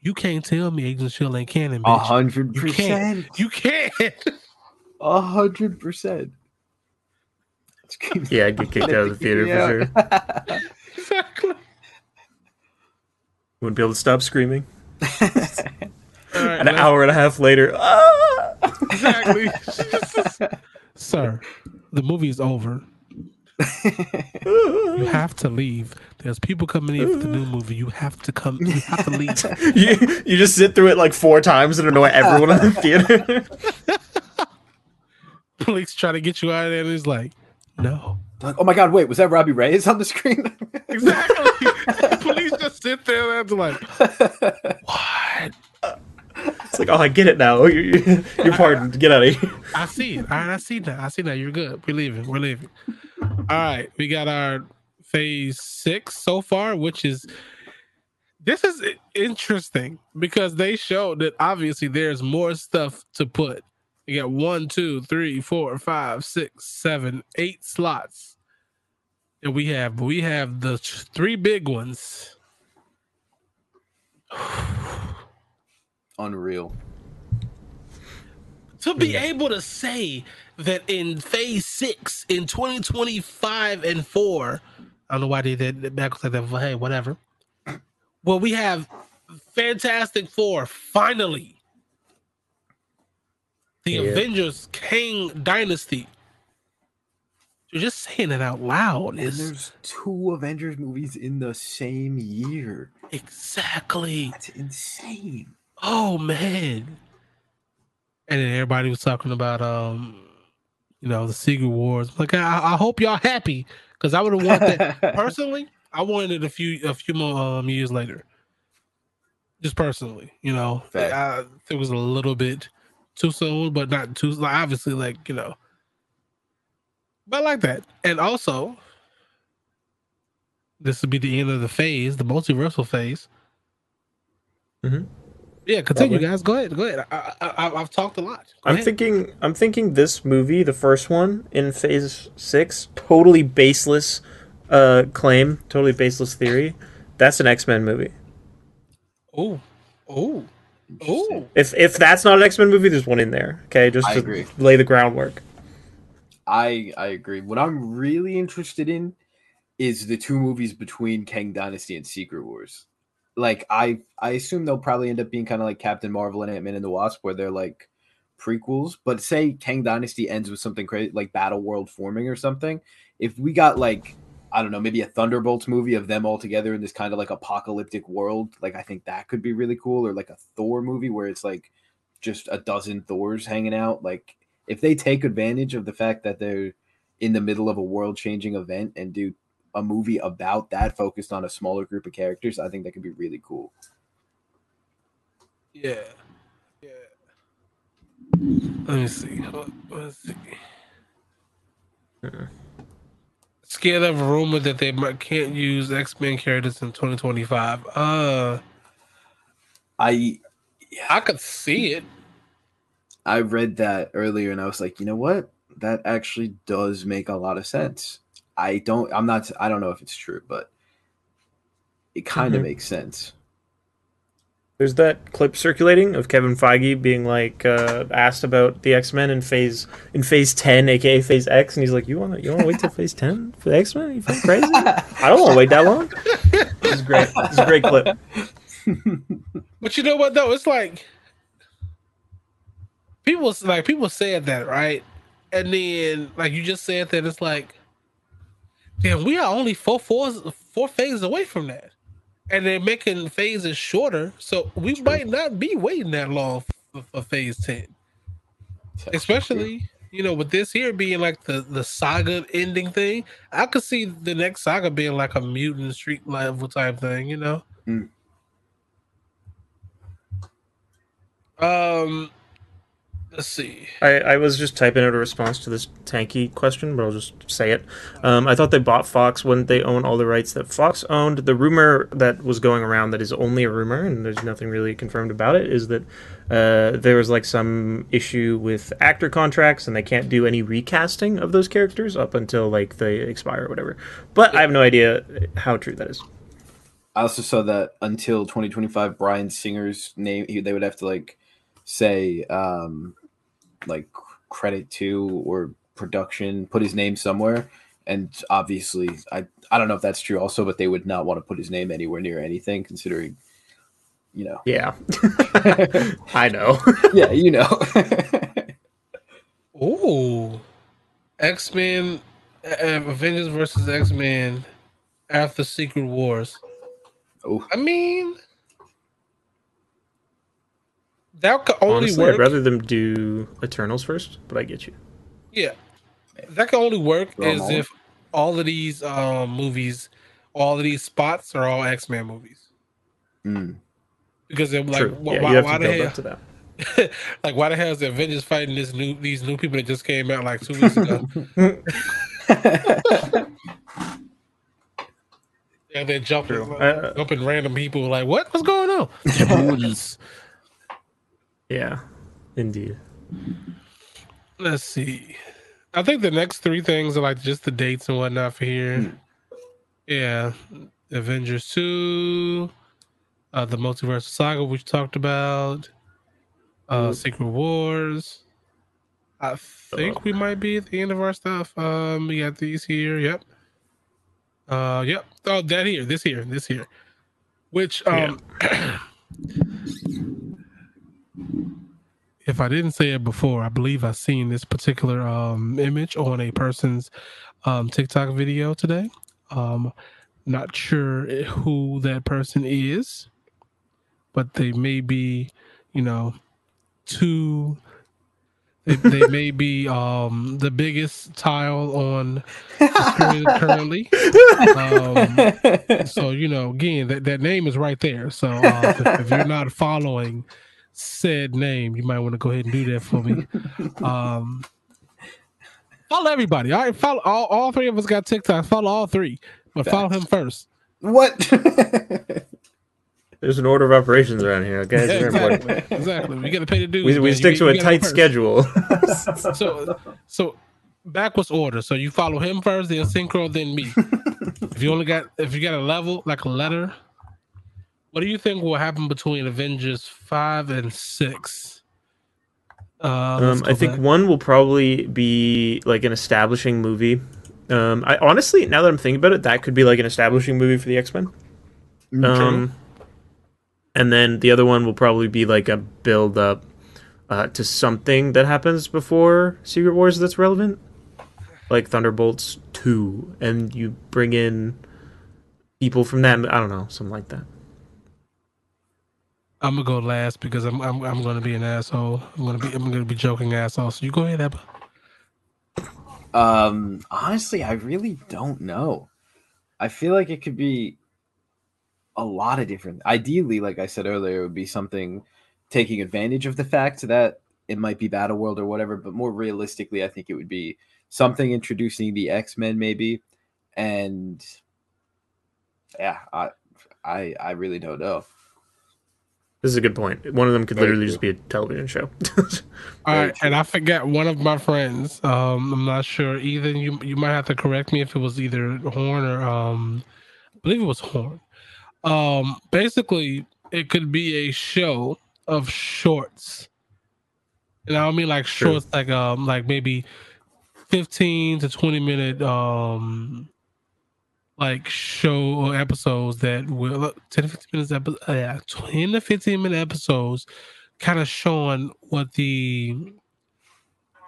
you can't tell me Agent of Shield ain't canon, A hundred You can't. percent. You can't. A hundred percent. Yeah, I'd get kicked out of the theater for sure. exactly. Wouldn't be able to stop screaming. All right, An let's- hour and a half later, ah! Exactly. Sir, the movie is over. You have to leave. There's people coming in for the new movie. You have to come. You have to leave. you, you just sit through it like four times and annoy everyone in the theater. Police try to get you out of there, and he's like, "No." Like, oh my god, wait, was that Robbie Reyes on the screen? Exactly. Police just sit there and they're like, "What?" It's like, oh, I get it now. You're, you're you're pardoned. Get out of here. I see it. All right, I see that. I see that. You're good. We're leaving. We're leaving. All right, we got our phase six so far, which is this is interesting because they showed that obviously there's more stuff to put. You got one, two, three, four, five, six, seven, eight slots that we have. But we have the three big ones. Unreal. to be able to say that in phase six in 2025 and four, I don't know why they did backwards like that, but hey, whatever. Well, we have Fantastic Four finally. The Yeah. Avengers Kang Dynasty. You're just saying it out loud. And Is there's two Avengers movies in the same year. exactly. That's insane. Oh man. And then everybody was talking about um, you know, the Secret Wars. Like I, I hope y'all happy because I would have wanted that personally. I wanted it a few a few more um years later. Just personally, you know, Fact. I, it was a little bit too soon, but not too like obviously like you know. But I like that, and also, this would be the end of the phase, the multiversal phase. Mhm. Yeah, continue, guys. Go ahead. Go ahead. I, I, I, I've talked a lot. Go I'm ahead. thinking. I'm thinking this movie, the first one in Phase Six, totally baseless uh, claim, totally baseless theory. That's an X Men movie. Oh, oh, oh. If if that's not an X Men movie, there's one in there. Okay, just I to agree. lay the groundwork. I I agree. What I'm really interested in is the two movies between Kang Dynasty and Secret Wars. Like I I assume they'll probably end up being kind of like Captain Marvel and Ant Man and the Wasp, where they're like prequels. But say Kang Dynasty ends with something crazy like Battle World forming or something. If we got like I don't know, maybe a Thunderbolts movie of them all together in this kind of like apocalyptic world, like I think that could be really cool. Or like a Thor movie where it's like just a dozen Thors hanging out. Like if they take advantage of the fact that they're in the middle of a world changing event and do a movie about that focused on a smaller group of characters, I think that could be really cool. Yeah, yeah. Let me see. Let's see. Uh-huh. Scared of a rumor that they might, can't use X Men characters in 2025. Uh, I I could see it. I read that earlier and I was like, you know what? That actually does make a lot of sense. I don't I'm not I don't know if it's true, but it kind of Mhm. makes sense. There's that clip circulating of Kevin Feige being like uh, asked about the X Men in phase in phase ten, aka phase X, and he's like, "You want to you want to wait till phase ten for the X Men? You feel crazy? I don't want to wait that long." This is great. This is a great clip. But you know what though? It's like people like people said that, right? And then like you just said that it's like damn, we are only four fours four phases away from that. And they're making phases shorter, so we might not be waiting that long for, for phase ten. Especially you know, with this here being like the the saga ending thing, I could see the next saga being like a mutant street level type thing. You know. Mm. Um, let's see. I, I was just typing out a response to this tanky question, but I'll just say it. Um, I thought they bought Fox Wouldn't they own all the rights that Fox owned. The rumor that was going around that is only a rumor, and there's nothing really confirmed about it, is that uh, there was like some issue with actor contracts, and they can't do any recasting of those characters up until like they expire or whatever. But I have no idea how true that is. I also saw that until 2025, Bryan Singer's name he, they would have to like say um like credit to or production, put his name somewhere. And obviously, I I don't know if that's true also, but they would not want to put his name anywhere near anything, considering, you know, Yeah, I know. yeah, you know. Ooh, X Men, uh, Avengers versus X Men after Secret Wars. oh, I mean, that could only Honestly, work. I'd rather them do Eternals first, but I get you. Yeah, that can only work Throw 'em as all. if all of these um, movies, all of these spots are all X Men movies. mm. Because they're like, True. wh- yeah, why, you have why to the hell? up to that. like, why the hell is the Avengers fighting this new these new people that just came out like two weeks ago? and they're jumping, True. like, Uh, jumping random people. Like, what? What's going on? They're bullies. Yeah, indeed. Let's see. I think the next three things are like just the dates and whatnot for here. Yeah, Avengers two, uh, the Multiverse Saga, which we talked about, uh, Secret Wars. I think we might be at the end of our stuff. Um, we got these here. Yep. Uh, yep. Oh, that here. This here. This here. Which um. if I didn't say it before, I believe I've seen this particular um, image on a person's um, TikTok video today. Um, not sure who that person is, but they may be, you know, two. They, they may be um, the biggest tile on currently. Um, so you know, again, that, that name is right there. So uh, if, if you're not following said name, you might want to go ahead and do that for me. Um, follow everybody. All right, follow all, all three of us got TikTok. Follow all three, but follow him first. what? There's an order of operations around here, okay? Yeah, very important. exactly. exactly. We got to pay the dues. We, we stick You- to you a gotta tight schedule. So, so backwards order. So you follow him first, then Syncro, then me. if you only got, if you got a level like a letter, what do you think will happen between Avengers five and six? Uh, Um, I think back. one will probably be like an establishing movie. Um, I honestly, now that I'm thinking about it, that could be like an establishing movie for the X Men. Um, and then the other one will probably be like a build up uh, to something that happens before Secret Wars that's relevant, like Thunderbolts two, and you bring in people from that. I don't know, something like that. I'm gonna go last because I'm I'm I'm gonna be an asshole. I'm gonna be I'm gonna be joking asshole. So you go ahead, Abba. Um, honestly, I really don't know. I feel like it could be a lot of different. Ideally, like I said earlier, it would be something taking advantage of the fact that it might be Battle World or whatever. But more realistically, I think it would be something introducing the X Men, maybe. And yeah, I, I, I really don't know. This is a good point. One of them could Very literally true. just be a television show. All Very right, and I forget one of my friends. Um, I'm not sure either. You you might have to correct me if it was either Horn or um, I believe it was Horn. Um, basically, it could be a show of shorts, and I don't mean like True. shorts like um like maybe fifteen to twenty minute um like show or episodes that will uh, 10 to 15 minutes epi- uh, yeah 10 to 15 minute episodes kind of showing what the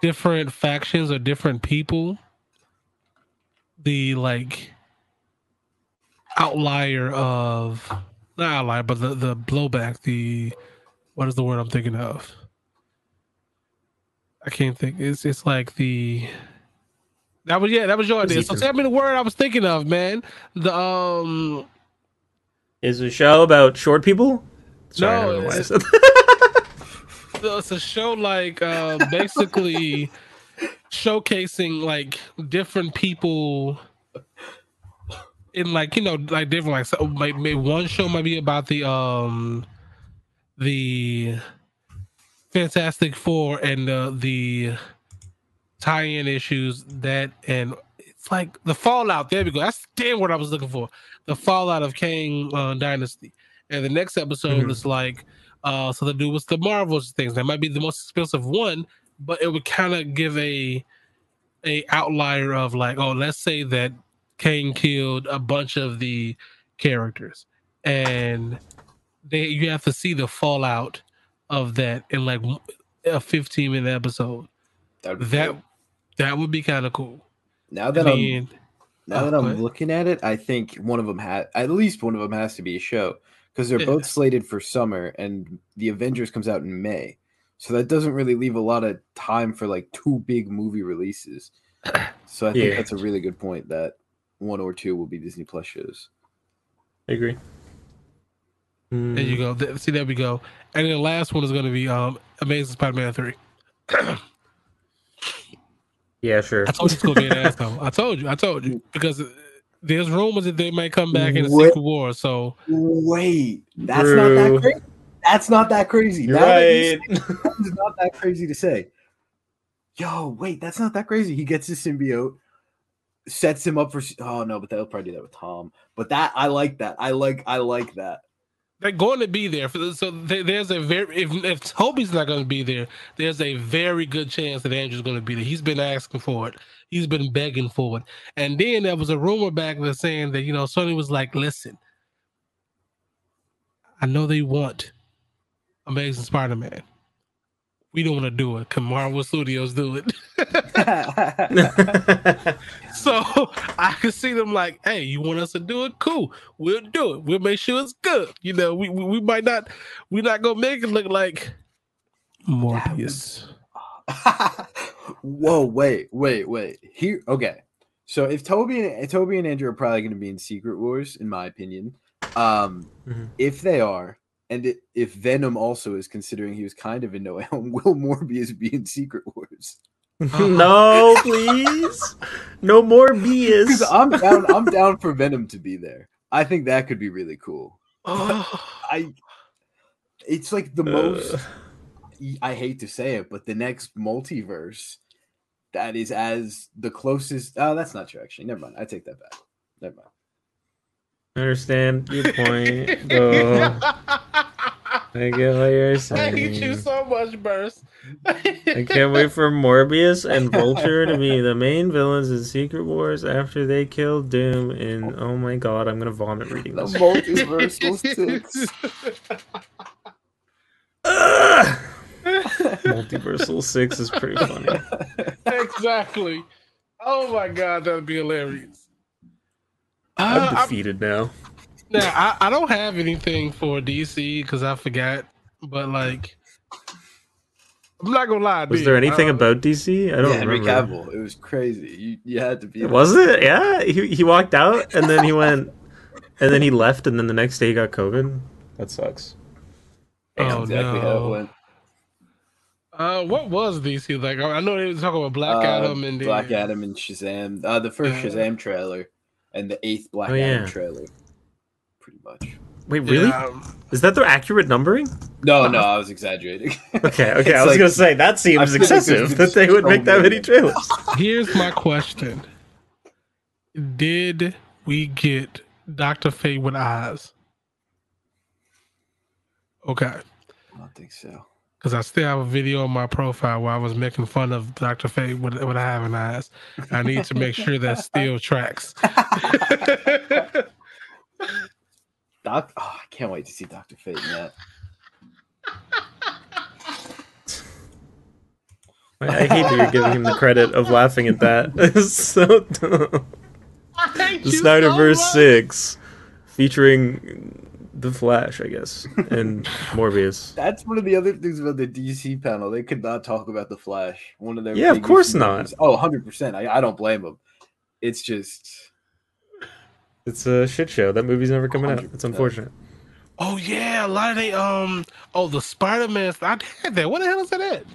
different factions or different people the like outlier of not outlier but the, the blowback the what is the word i'm thinking of I can't think. It's it's like the that was yeah that was your idea. So tell me the word I was thinking of, man. The um Is a show about short people? Sorry, No, don't know why I it's- So it's a show like uh, basically showcasing like different people in like you know like different like so like maybe one show might be about the um the Fantastic Four and uh, the tie-in issues that and it's like the fallout. There we go. That's damn what I was looking for. The fallout of Kang uh, Dynasty. And the next episode Mhm. is like uh so to do with the Marvels things. That might be the most expensive one, but it would kind of give a a outlier of like, oh, let's say that Kang killed a bunch of the characters, and they you have to see the fallout of that in like a 15 minute episode. That'd be That. That would be kind of cool. now that I I'm now Oh, that I'm looking at it, I think one of them had at least one of them has to be a show because they're Yeah. both slated for summer, and the Avengers comes out in May, so that doesn't really leave a lot of time for like two big movie releases. So I think Yeah. that's a really good point that one or two will be Disney Plus shows. I agree. there you go. See, there we go. And then the last one is going to be um Amazing Spider-Man three. Yeah, sure. I told you it's going to be an asshole. I told you. I told you because uh, there's rumors that they might come back in a What? Secret War. So Wait, that's True. not that crazy. That's not that crazy. You're that you right. say it, It's not that crazy to say. Yo, wait, that's not that crazy. He gets his symbiote, sets him up for. Oh no, but they'll probably do that with Tom. But that I like that. I like I like that. They're going to be there. So there's a very if if Toby's not going to be there, there's a very good chance that Andrew's going to be there. He's been asking for it. He's been begging for it. And then there was a rumor back there saying that you know Sony was like, listen, I know they want Amazing Spider-Man. We don't want to do it. Can Marvel Studios do it? So I can see them like, hey, you want us to do it? Cool, we'll do it. We'll make sure it's good. You know, we we, we might not, we're not gonna make it look like Morbius. Whoa, wait, wait, wait. Here, okay. So if Toby and Toby and Andrew are probably going to be in Secret Wars, in my opinion, um, Mhm. if they are, and it, if Venom also is considering he was kind of in No Way Home, will Morbius be in Secret Wars? no, please. No more Because I'm down, I'm down for Venom to be there. I think that could be really cool. Oh, I, it's like the most. Uh, I hate to say it, but the next multiverse that is as the closest. Oh, that's not true. Actually, never mind. I take that back. Never mind. I understand your point, though. I get what you're saying. I hate you so much, Burst. I can't wait for Morbius and Vulture to be the main villains in Secret Wars after they kill Doom. And oh my god, I'm gonna vomit reading The this. multiversal six. Ugh! Multiversal Six is pretty funny. exactly. Oh my god, that'd be hilarious. I'm Uh, I'm- defeated now. Now I, I don't have anything for DC because I forgot, but like I'm not gonna lie. Was dude. there anything I- about DC? I don't yeah, Henry remember. Cavill. It was crazy. You, you had to be. Was it? Yeah, he he walked out and then he went, and then he left, and then the next day he got COVID. That sucks. That's Oh, exactly how no. it went. Uh, what was DC like? I I know they were talking about Black Uh, Adam and Black Adam and Shazam. Uh, the first Yeah. Shazam trailer and the eighth Black Oh, Adam yeah. trailer. Pretty much. Wait, really? Yeah, um, Is that the accurate numbering? No, no, I was exaggerating. Okay, okay. I was like- gonna say that seems feel like excessive that they would make that many. many trailers. here's my question: Did we get Doctor Fate with eyes? Okay, I don't think so. Because I still have a video on my profile where I was making fun of Doctor Fate with with having eyes. I need to make sure that still tracks. Doc, oh, I can't wait to see Doctor Fate in that. I, I hate that you're giving him the credit of laughing at that. It's so dumb. The Snyderverse Six, featuring the Flash, I guess, and Morbius. That's one of the other things about the DC panel. They could not talk about the Flash. One of their Yeah, of biggest course not. movies. Oh, 100 percent. I, I don't blame them. It's just It's a shit show. That movie's never coming out. It's unfortunate. Oh yeah, a lot of they um oh the Spider Man. I had that. What the hell is that? At?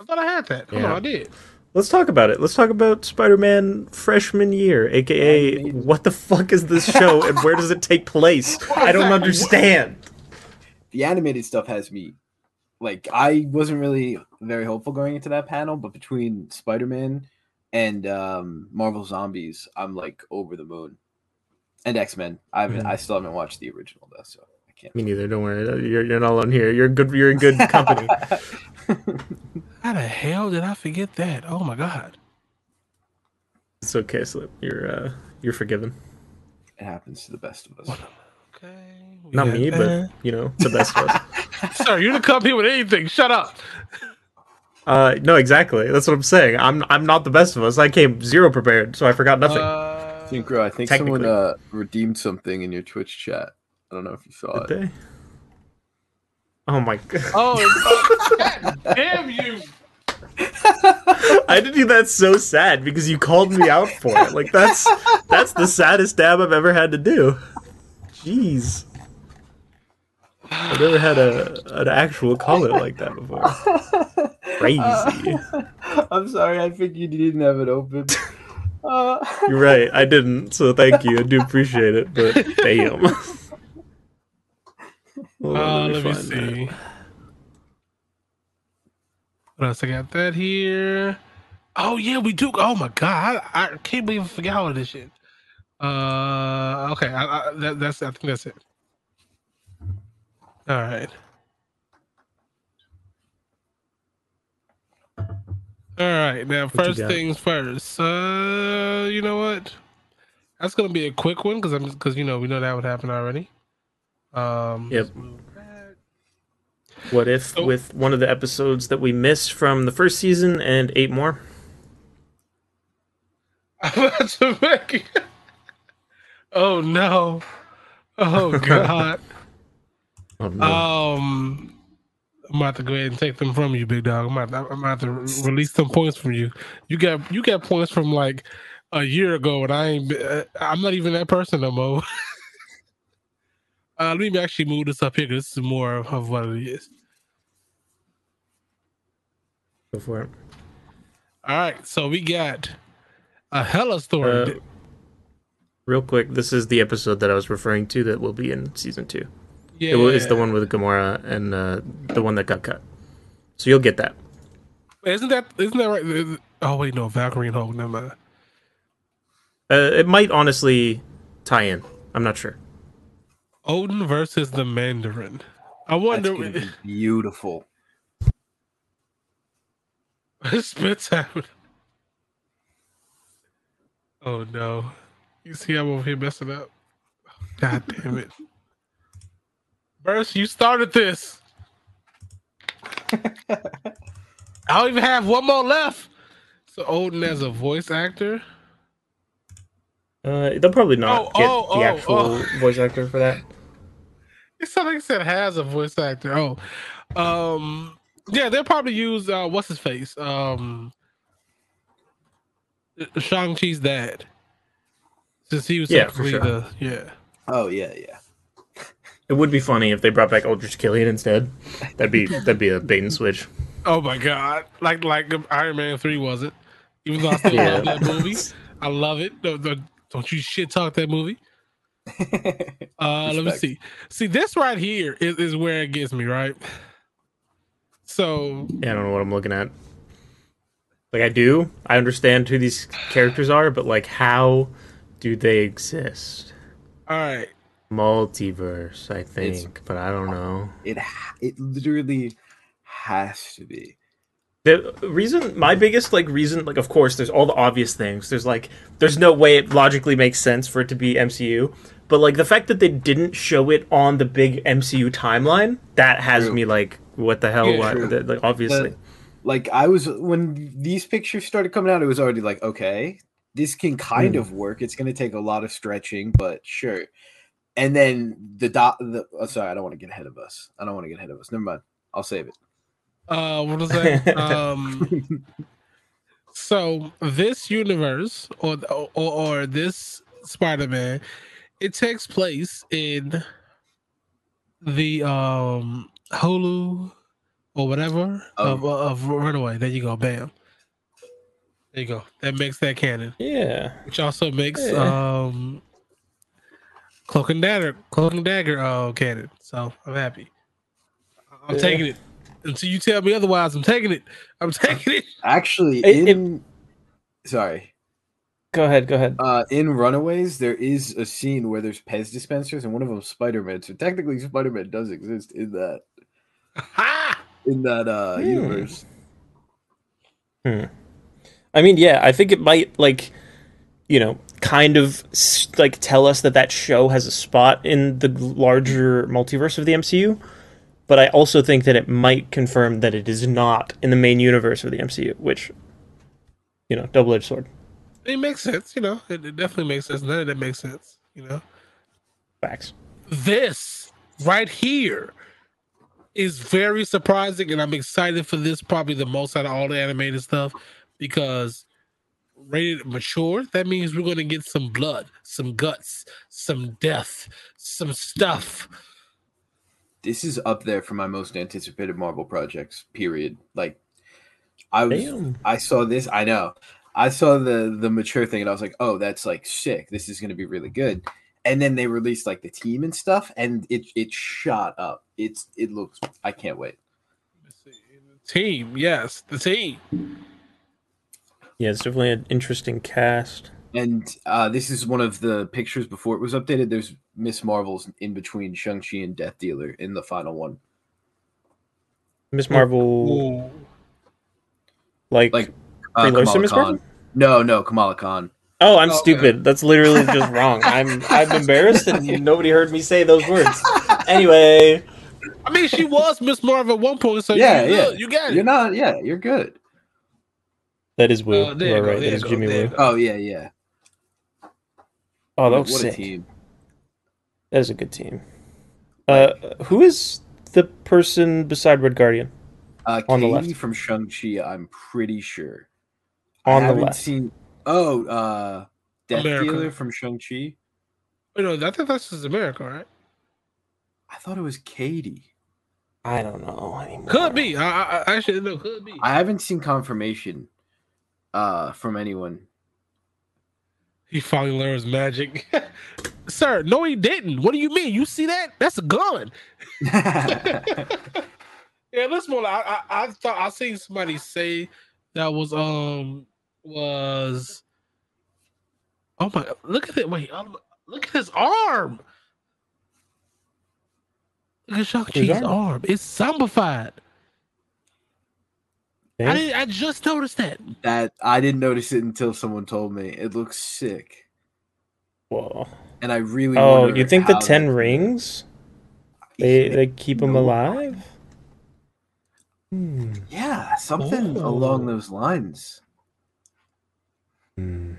I thought I had that. Hold on, Yeah. I did. Let's talk about it. Let's talk about Spider-Man freshman year, aka Animated. what the fuck is this show and where does it take place? I don't understand. the animated stuff has me like I wasn't really very hopeful going into that panel, but between Spider Man and um, Marvel Zombies, I'm like over the moon. And X Men. I haven't. Mhm. I still haven't watched the original though, so I can't. Me neither. Don't worry. You're, you're not alone here. You're good. You're in good company. How the hell did I forget that? Oh my god. it's okay, Slip. You're uh, you're forgiven. It happens to the best of us. Okay. Not got me, but you know the best of us. sir, you didn't come here with anything. Shut up. Uh, no, exactly. That's what I'm saying. I'm I'm not the best of us. I came zero prepared, so I forgot nothing. Uh, Syncro, I think someone uh, redeemed something in your Twitch chat. I don't know if you saw Did it. they? Oh my god! oh, damn you. I did you that so sad because you called me out for it. Like that's that's the saddest dab I've ever had to do. Jeez. I've never had a an actual call it like that before. Crazy. I'm sorry. I think you didn't have it open. Uh, You're right. I didn't. So thank you. I do appreciate it. But damn. Hold Uh, on, let me find that. see. What else? I got that here. Oh yeah, we do. Oh my god, I, I can't believe I forgot all this shit. Uh, okay, I, I, that, that's. I think that's it. All right. All right. Now, What first things first. Uh, you know what? That's gonna be a quick one because I'm because you know we know that would happen already. Um. Yep. let's move back. What if with one of the episodes that we missed from the first season and eight more? I'm about to make. Oh no. Oh god. Oh, no. um I'm about to go ahead and take them from you, big dog. I'm about, I'm about to release some points from you. You got you got points from like a year ago, and I ain't. Uh, I'm not even that person no more. uh, let me actually move this up here. 'cause this is more of, of what it is. Go for it. All right, so we got a hella story. Uh, Real quick, this is the episode that I was referring to that will be in season two. yeah, It It's the one with Gamora and uh, the one that got cut. So you'll get that. Isn't that isn't that right? Oh wait, no, Valkyrie and Hulk. Never mind. Uh, it might honestly tie in. I'm not sure. Odin versus the Mandarin. I wonder. beautiful. Spits happening. Oh no! You see, I'm over here messing up. God damn it, Burst! You started this. I don't even have one more left. So Odin as a voice actor. Uh, they'll probably not Oh, get oh, the oh, actual oh. voice actor for that. It sounded like it said has a voice actor. Oh, um, yeah, they'll probably use uh, what's his face, um, Shang Chi's dad, since he was Yeah, for sure. the yeah. Oh yeah, yeah. It would be funny if they brought back Aldrich Killian instead. That'd be that'd be a bait and switch. Oh my god, like like Iron Man three wasn't. Even though I still Yeah. love that movie, I love it. Don't, don't, don't you shit talk that movie. Uh, let me see. See, this right here is, is where it gets me right. So Yeah, I don't know what I'm looking at. Like I do, I understand who these characters are, but like how do they exist? all right, Multiverse, I think, but I don't know. it it literally has to be. The reason, my biggest like reason, like of course, there's all the obvious things. There's like, there's no way it logically makes sense for it to be MCU, but like the fact that they didn't show it on the big MCU timeline, that has True. me like, what the hell? Yeah, Why- that- like obviously, The- like I was when these pictures started coming out, it was already like, okay, this can kind Hmm. of work. It's going to take a lot of stretching, but sure. and then the dot. The, oh, sorry, I don't want to get ahead of us. I don't want to get ahead of us. Never mind. I'll save it. Uh, what was that? um, so this universe or, or or this Spider-Man, it takes place in the um Hulu or whatever Oh. of of Runaway. There you go, bam. There you go. That makes that canon, Yeah. which also makes Yeah. um Cloak and Dagger, Cloak and Dagger uh canon. So I'm happy. I'm Yeah. taking it. Until you tell me otherwise, I'm taking it. I'm taking it. Actually, It- it- in sorry, Go ahead. Go ahead. uh, in Runaways, there is a scene where there's Pez dispensers, and one of them Spider Man. So technically, Spider Man does exist in that Ha! in that uh Hmm. universe. I mean, yeah, I think it might like, you know, kind of like tell us that that show has a spot in the larger multiverse of the MCU. But I also think that it might confirm that it is not in the main universe of the MCU, which, you know, double edged sword. It makes sense, you know. It, it definitely makes sense. None of that makes sense, you know. Facts. This right here is very surprising, and I'm excited for this probably the most out of all the animated stuff because rated mature. That means we're going to get some blood, some guts, some death, some stuff. This is up there for my most anticipated Marvel projects. Period. Like, I was, Damn. I saw this. I know. I saw the the mature thing, and I was like, "Oh, that's like sick. This is going to be really good." And then they released like the team and stuff, and it it shot up. It's it looks. I can't wait. Team, yes, the team. Yeah, it's definitely an interesting cast. And uh, this is one of the pictures before it was updated. There's Miss Marvel's in between Shang Chi and Death Dealer in the final one. Miss Marvel, Ooh. like, Like uh, Kamala Miss Khan. Marvel? No, no, Kamala Khan. oh, I'm Oh, stupid. That's literally just wrong. I'm I'm embarrassed, and nobody heard me say those words. Anyway, I mean, she was Miss Marvel at one point, so Yeah, you, yeah. you got it. You're not. Yeah, you're good. that is Woo. Uh, you you are go, right. there That you is go, Jimmy there Woo. Oh yeah, yeah. Oh, that what was what a sick. team. That is a good team. Uh, who is the person beside Red Guardian? Uh, On the Katie left. from Shang Chi. I'm pretty sure. On I the left. Seen. Oh, uh, Death America. Dealer from Shang Chi. You know, I think that's just America, right? I thought it was Katie. I don't know anymore. Could be. I, I, I actually know. Could be. I haven't seen confirmation uh from anyone. He finally learns magic. Sir, no, he didn't. What do you mean? You see that? That's a gun. Yeah, that's more I, I, I thought I seen somebody say that was um was oh my look at it wait um, look at his arm look at Shang-Chi's arm? arm? it's zombified I didn't I just noticed that that I didn't notice it until someone told me. It looks sick, Whoa. And I really. Oh, you think the Ten that- Rings? They they keep them alive? Hmm. Yeah, something along Oh. those lines. Hmm.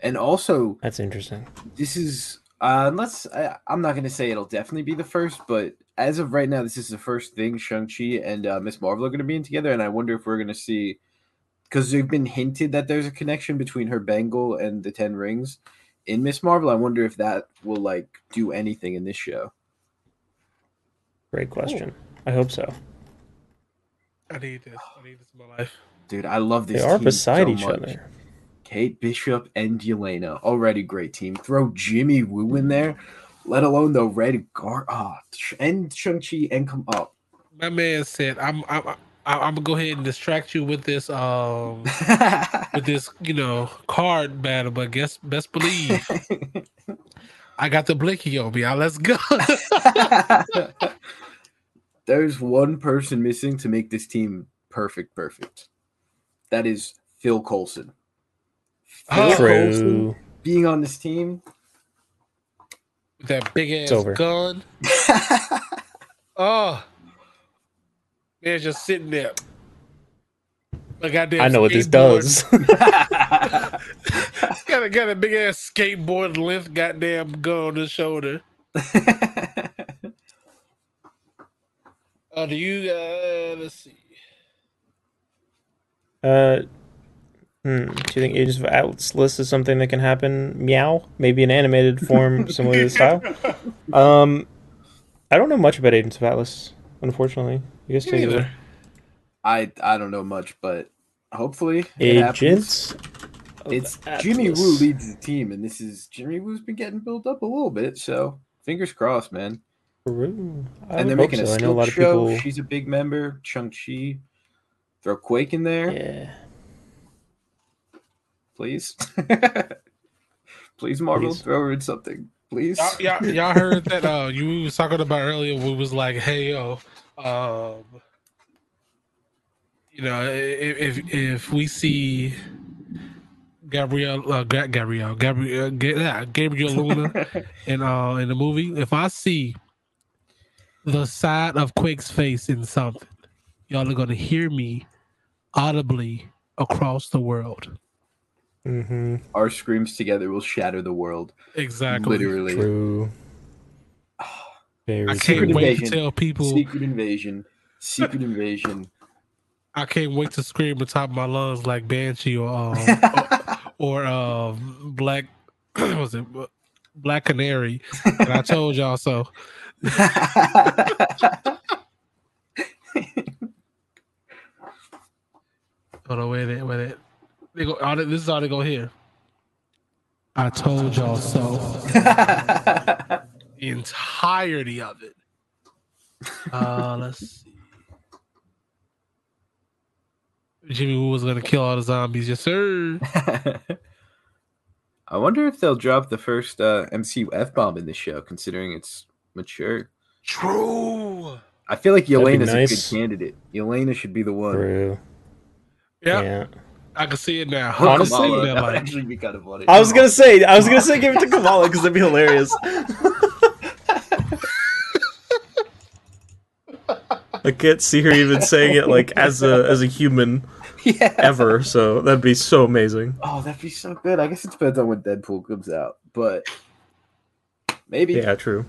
And also, That's interesting. this is uh, unless I, I'm not going to say it'll definitely be the first, but as of right now, this is the first thing Shang Chi and uh, Miss Marvel are going to be in together, and I wonder if we're going to see because they've been hinted that there's a connection between her bangle and the Ten Rings in Miss Marvel. I wonder if that will like do anything in this show. Great question. I hope so. I need this I need this in my life Dude, I love this. They are team beside so each much. other. Kate Bishop and Yelena, already great team. Throw Jimmy Woo in there, let alone the Red Guard. Ah, oh, and Shang Chi and come up. my man said I'm I'm I'm, I'm gonna go ahead and distract you with this um with this you know card battle but guess best believe I got the blicky on me. Now let's go. There's one person missing to make this team perfect, perfect. That is Phil Coulson. Phil Oh. Coulson True. being on this team. that big ass over. gun. Oh, man, just sitting there. Like goddamn I know what this does. Got a got a big ass skateboard length goddamn gun on his shoulder. Uh, do you? Uh, let's see. Uh, hmm, do you think Agents of Atlas is something that can happen? Meow, maybe in animated form, similar to the style. Um, I don't know much about Agents of Atlas, unfortunately. You guys Me take it neither. away. I I don't know much, but hopefully. Agents. of It's Jimmy Woo leads the team, and this is Jimmy Woo's been getting built up a little bit. So fingers crossed, man. Peru. I and they're making a so. I know a skill lot of show. people. She's a big member. Shang Chi. Throw Quake in there, Yeah. please. please, Marvel, Please. throw her in something, please. Y'all, y'all, y'all heard that? Uh, you was talking about earlier. We was like, hey, yo, um, you know, if if, if we see Gabrielle, uh, Ga- Gabrielle, Gabrielle, Ga- yeah, Gabriel Luna in uh in the movie, if I see the side of Quake's face in something, y'all are gonna hear me audibly across the world. Mm-hmm. Our screams together will shatter the world. Exactly. Literally. True. Very I can't wait to Invasion. tell people. Secret invasion. Secret invasion. I can't wait to scream at the top of my lungs like Banshee or um, or, or um, Black what was it Black Canary. And I told y'all so. Hold on, wait a minute, wait a minute. They go, all they- this is all they go here. I told y'all so. the entirety of it. Uh, let's see. Jimmy Woo was gonna kill all the zombies, yes sir. I wonder if they'll drop the first uh, MCU F bomb in the show, considering it's mature. True. I feel like That'd be Yelena's nice. a good candidate. Yelena should be the one. True. Yeah, Yeah. I can see it now. Or Honestly, Kamala. That, that would actually be kind of funny. I was gonna say, I was gonna say, give it to Kamala because that'd be hilarious. I can't see her even saying it like as a as a human yeah. ever, so that'd be so amazing. Oh, that'd be so good. I guess it depends on when Deadpool comes out, but maybe. Yeah, true.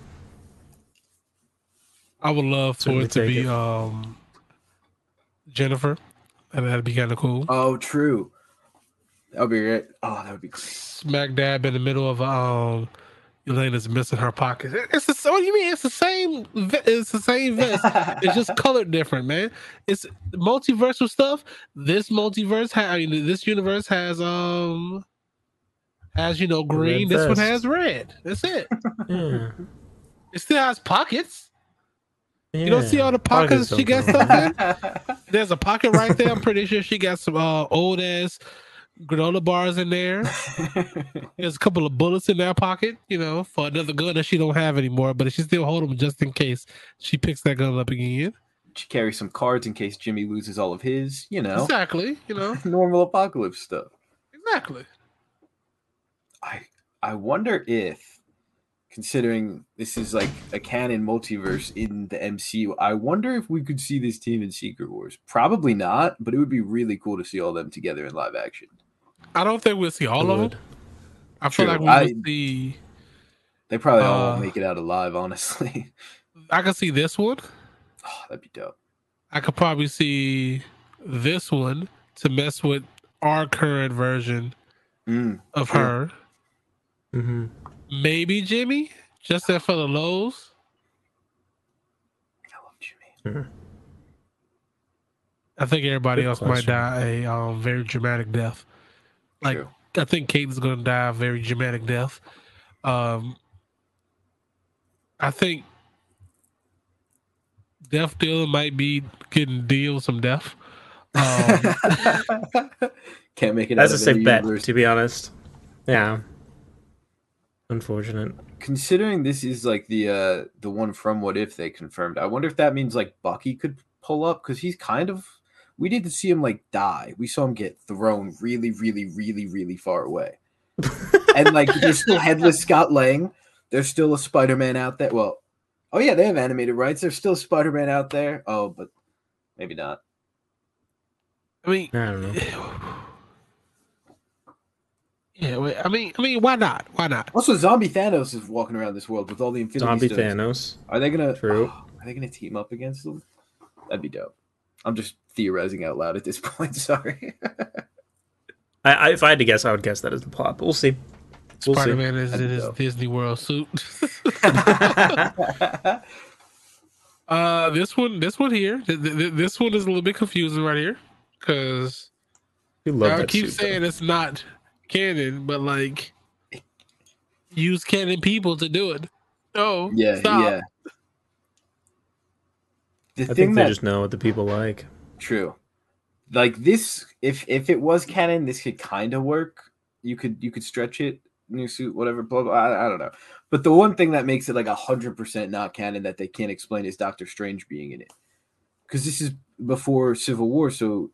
I would love for Certainly it to be it. um Jennifer. And that'd be kind of cool. Oh, true. That would be great. Oh, that would be great. Smack dab in the middle of um Elena's missing her pocket. It's the what do you mean? It's the same. It's the same vest. It's just colored different, man. It's multiversal stuff. This multiverse, ha- I mean, this universe has um has you know green. red This one has red. That's it. Yeah. It still has pockets. You don't see all the pockets she got stuff in. There's a pocket right there. I'm pretty sure she got some uh, old ass granola bars in there. There's a couple of bullets in that pocket, you know, for another gun that she don't have anymore, but she still hold them just in case she picks that gun up again. She carries some cards in case Jimmy loses all of his, you know, Exactly, you know, normal apocalypse stuff. exactly. I I wonder if, considering this is like a canon multiverse in the MCU, I wonder if we could see this team in Secret Wars. Probably not, but it would be really cool to see all them together in live action. I don't think we'll see all of Would. them. I feel True. like we I- will see. They probably all won't Uh, make it out alive, honestly. I can see this one. Oh, that'd be dope. I could probably see this one to mess with our current version Mm, of True. her. Mm-hmm. Maybe Jimmy, just there for the lows. I love Jimmy. I think everybody Good else question. might die a um, very dramatic death. Like True. I think Kate is going to die a very dramatic death. Um, I think Death Dealer might be getting deal some death. Um, Can't make it. That's out a of safe bet, universe. to be honest. Yeah. Unfortunate. Considering this is like the uh the one from What If they confirmed, I wonder if that means like Bucky could pull up because he's kind of. We didn't see him like die. We saw him get thrown really, really, really, really far away. and like there's still headless Scott Lang. There's still a Spider-Man out there. Well, oh yeah, they have animated rights. There's still Spider-Man out there. Oh, but maybe not. I mean, I don't know. Yeah, wait, I mean, I mean, why not? Why not? Also, Zombie Thanos is walking around this world with all the Infinity Zombie Stones. Thanos. Are they gonna? True. Are they gonna team up against them? That'd be dope. I'm just theorizing out loud at this point. Sorry. I, I, if I had to guess, I would guess that is the plot, but we'll see. We'll Spider see. Man is That'd in be his dope. Disney World suit. uh, this one, this one here, th- th- th- this one is a little bit confusing right here because You love I that keep suit, saying though. it's not canon, but like use canon people to do it. No, yeah, stop. yeah. The I thing think they that just know what the people like. True. Like this, if if it was canon, this could kind of work. You could you could stretch it, new suit, whatever. Blah blah. I, I don't know. But the one thing that makes it like a hundred percent not canon that they can't explain is Doctor Strange being in it, because this is before Civil War. So,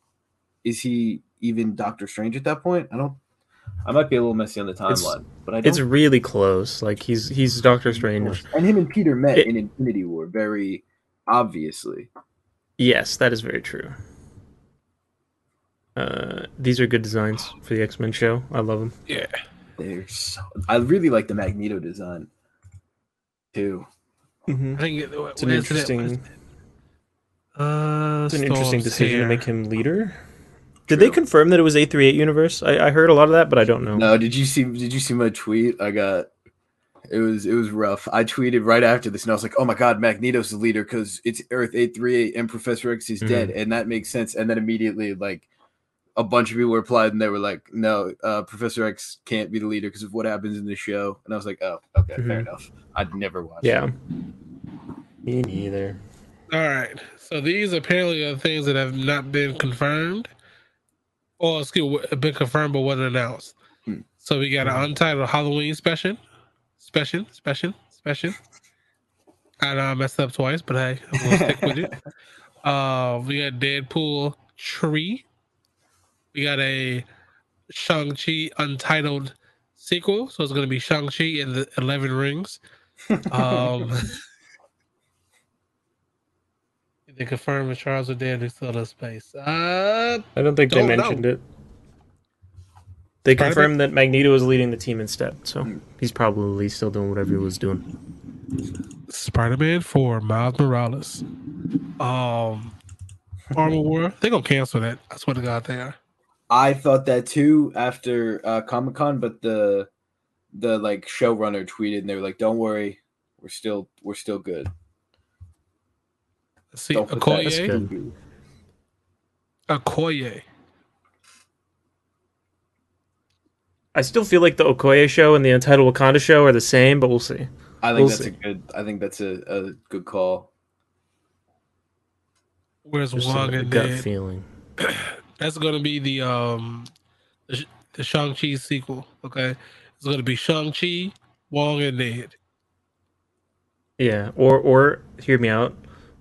is he even Doctor Strange at that point? I don't. I might be a little messy on the It's- timeline, but I don't. It's really close. Like he's he's Doctor Strange. and him and Peter met It- in Infinity War, very obviously. Yes, that is very true. Uh, these are good designs for the X Men show. I love them. Yeah, They're so. I really like the Magneto design, too. Mm-hmm. I think it, It's an interesting. Uh, It's an interesting Storm's decision to make him leader. Did they confirm that it was A three eight universe? I, I heard a lot of that, but I don't know. No, did you see? Did you see my tweet? I got. It was it was rough. I tweeted right after this, and I was like, "Oh my god, Magneto's the leader because it's Earth eight three eight, and Professor X is dead, and that makes sense." And then immediately, like, a bunch of people replied, and they were like, "No, uh, Professor X can't be the leader because of what happens in the show." And I was like, "Oh, okay, fair Mhm. enough." I'd never watched. Yeah. Me neither. All right. So these apparently are things that have not been confirmed, or excuse me, been confirmed but wasn't announced. Hmm. So we got an untitled Halloween special, special, special, special. I know I messed up twice, but hey, I'm gonna stick with it. Uh, we got Deadpool tree. We got a Shang Chi untitled sequel, so it's gonna be Shang Chi and the Eleven Rings. Um. They confirmed that Charles are dead. He's still in space. Uh, I don't think Don't they know. mentioned it. They confirmed that Magneto is leading the team instead, so Hmm. he's probably still doing whatever he was doing. Spider-Man Four, Miles Morales. Um, Armor War. They gonna cancel that. I swear to God, they are. I thought that too after uh, Comic Con, but the the like showrunner tweeted and they were like, "Don't worry, we're still we're still good." Let's see, Don't put that- That's Okoye. Okoye. I still feel like the Okoye show and the Untitled Wakanda show are the same, but we'll see. I think We'll that's see. a good. I think that's a, a good call. Where's Just Wong and gut Ned? feeling. That's gonna be the um the, the Shang Chi sequel. Okay, it's gonna be Shang Chi, Wong and Ned. Yeah, or or hear me out.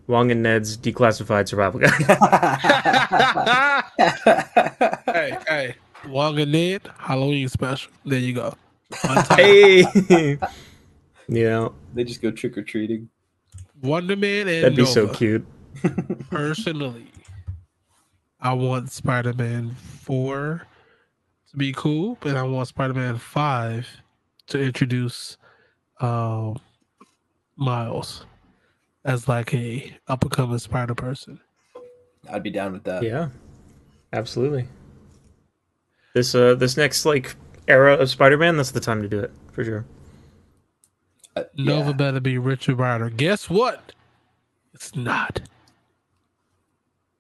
Wong and Ned's declassified survival guide. hey, hey, Wong and Ned Halloween special. There you go. Hey. yeah, they just go trick or treating. Wonder Man and that'd be so cute. Personally, I want Spider Man 4 to be cool, but I want Spider Man 5 to introduce um, Miles as like a up and coming Spider person. I'd be down with that. Yeah, absolutely. This uh this next like era of Spider-Man, that's the time to do it for sure. Uh, Nova yeah. better be Richard Rider. Guess what? It's not.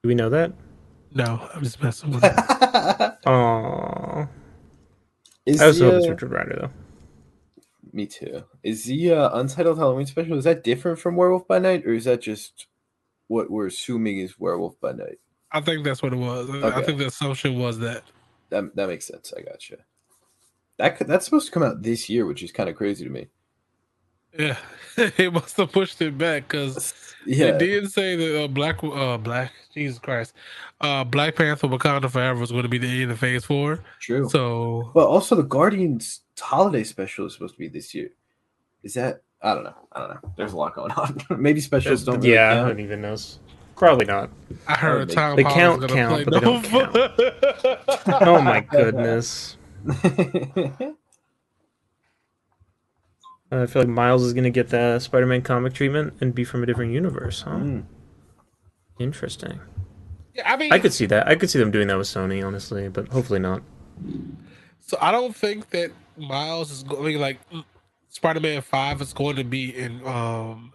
Do we know that? No, I'm just messing with it. Aww. Is I also the, hope it's uh, Richard Rider though. Me too. Is the uh, Untitled Halloween special is that different from Werewolf by Night, or is that just what we're assuming is Werewolf by Night? I think that's what it was. I think the assumption was that. That that makes sense. I gotcha. That could, that's supposed to come out this year, which is kind of crazy to me. Yeah, it must have pushed it back because Yeah, It did say that uh, Black, uh, Black, Jesus Christ, uh, Black Panther: Wakanda Forever was going to be the end of Phase Four. true. So But also, the Guardians holiday special is supposed to be this year. Is that? I don't know. I don't know. There's a lot going on. Maybe specials don't. Really yeah, I count. don't even know. Probably not. I heard They- Tom they Holland's count gonna count, play but they don't Nova. Oh my goodness. Uh, I feel like Miles is gonna get the Spider-Man comic treatment and be from a different universe, huh? Mm. Interesting. Yeah, I mean, I could see that. I could see them doing that with Sony, honestly, but hopefully not. So I don't think that Miles is going like Spider Man Five is going to be in. um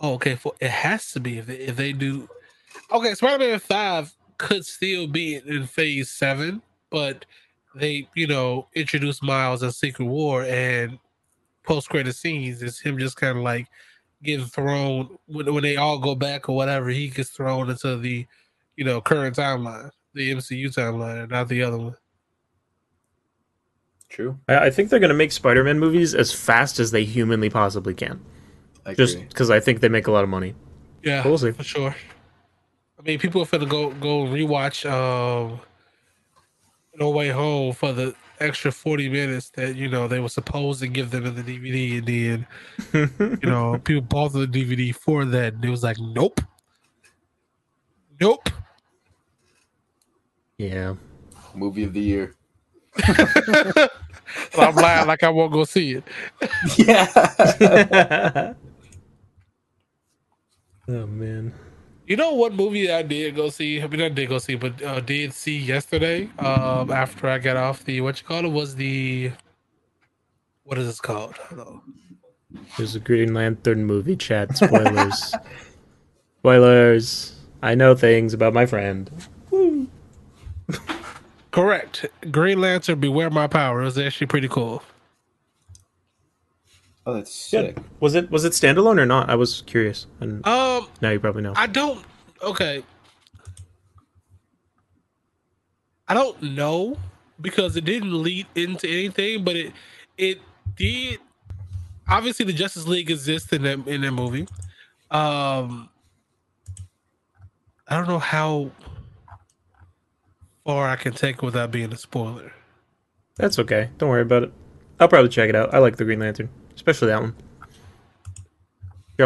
oh, Okay, for it has to be if they, if they do. Okay, Spider Man Five could still be in, in Phase Seven, but they you know introduced Miles as Secret War and post credit scenes is him just kind of like getting thrown when when they all go back or whatever. He gets thrown into the you know current timeline, the MCU timeline, not the other one. True. I, I think they're gonna make Spider-Man movies as fast as they humanly possibly can, I just because I think they make a lot of money. Yeah, We'll see. for sure. I mean, people are finna go go rewatch um, No Way Home for the extra forty minutes that you know they were supposed to give them in the DVD, and then you know people bought the DVD for that, and it was like, nope, nope. Yeah. Movie of the year. So I'm lying like I won't go see it. Yeah. oh man. You know what movie I did go see? I mean, I did go see, but uh, did see yesterday. Um, after I got off the what you call it was the what is this called? There's a Green Lantern movie chat. Spoilers. Spoilers. I know things about my friend. Correct. Green Lantern, Beware My Power. It was actually pretty cool. Oh, that's sick. Was it was it standalone or not? I was curious, and Um, now you probably know. I don't. Okay. I don't know because it didn't lead into anything, but it it did. Obviously, the Justice League exists in that in that movie. Um, I don't know how far I can take without being a spoiler. That's okay. Don't worry about it. I'll probably check it out. I like the Green Lantern, especially that one.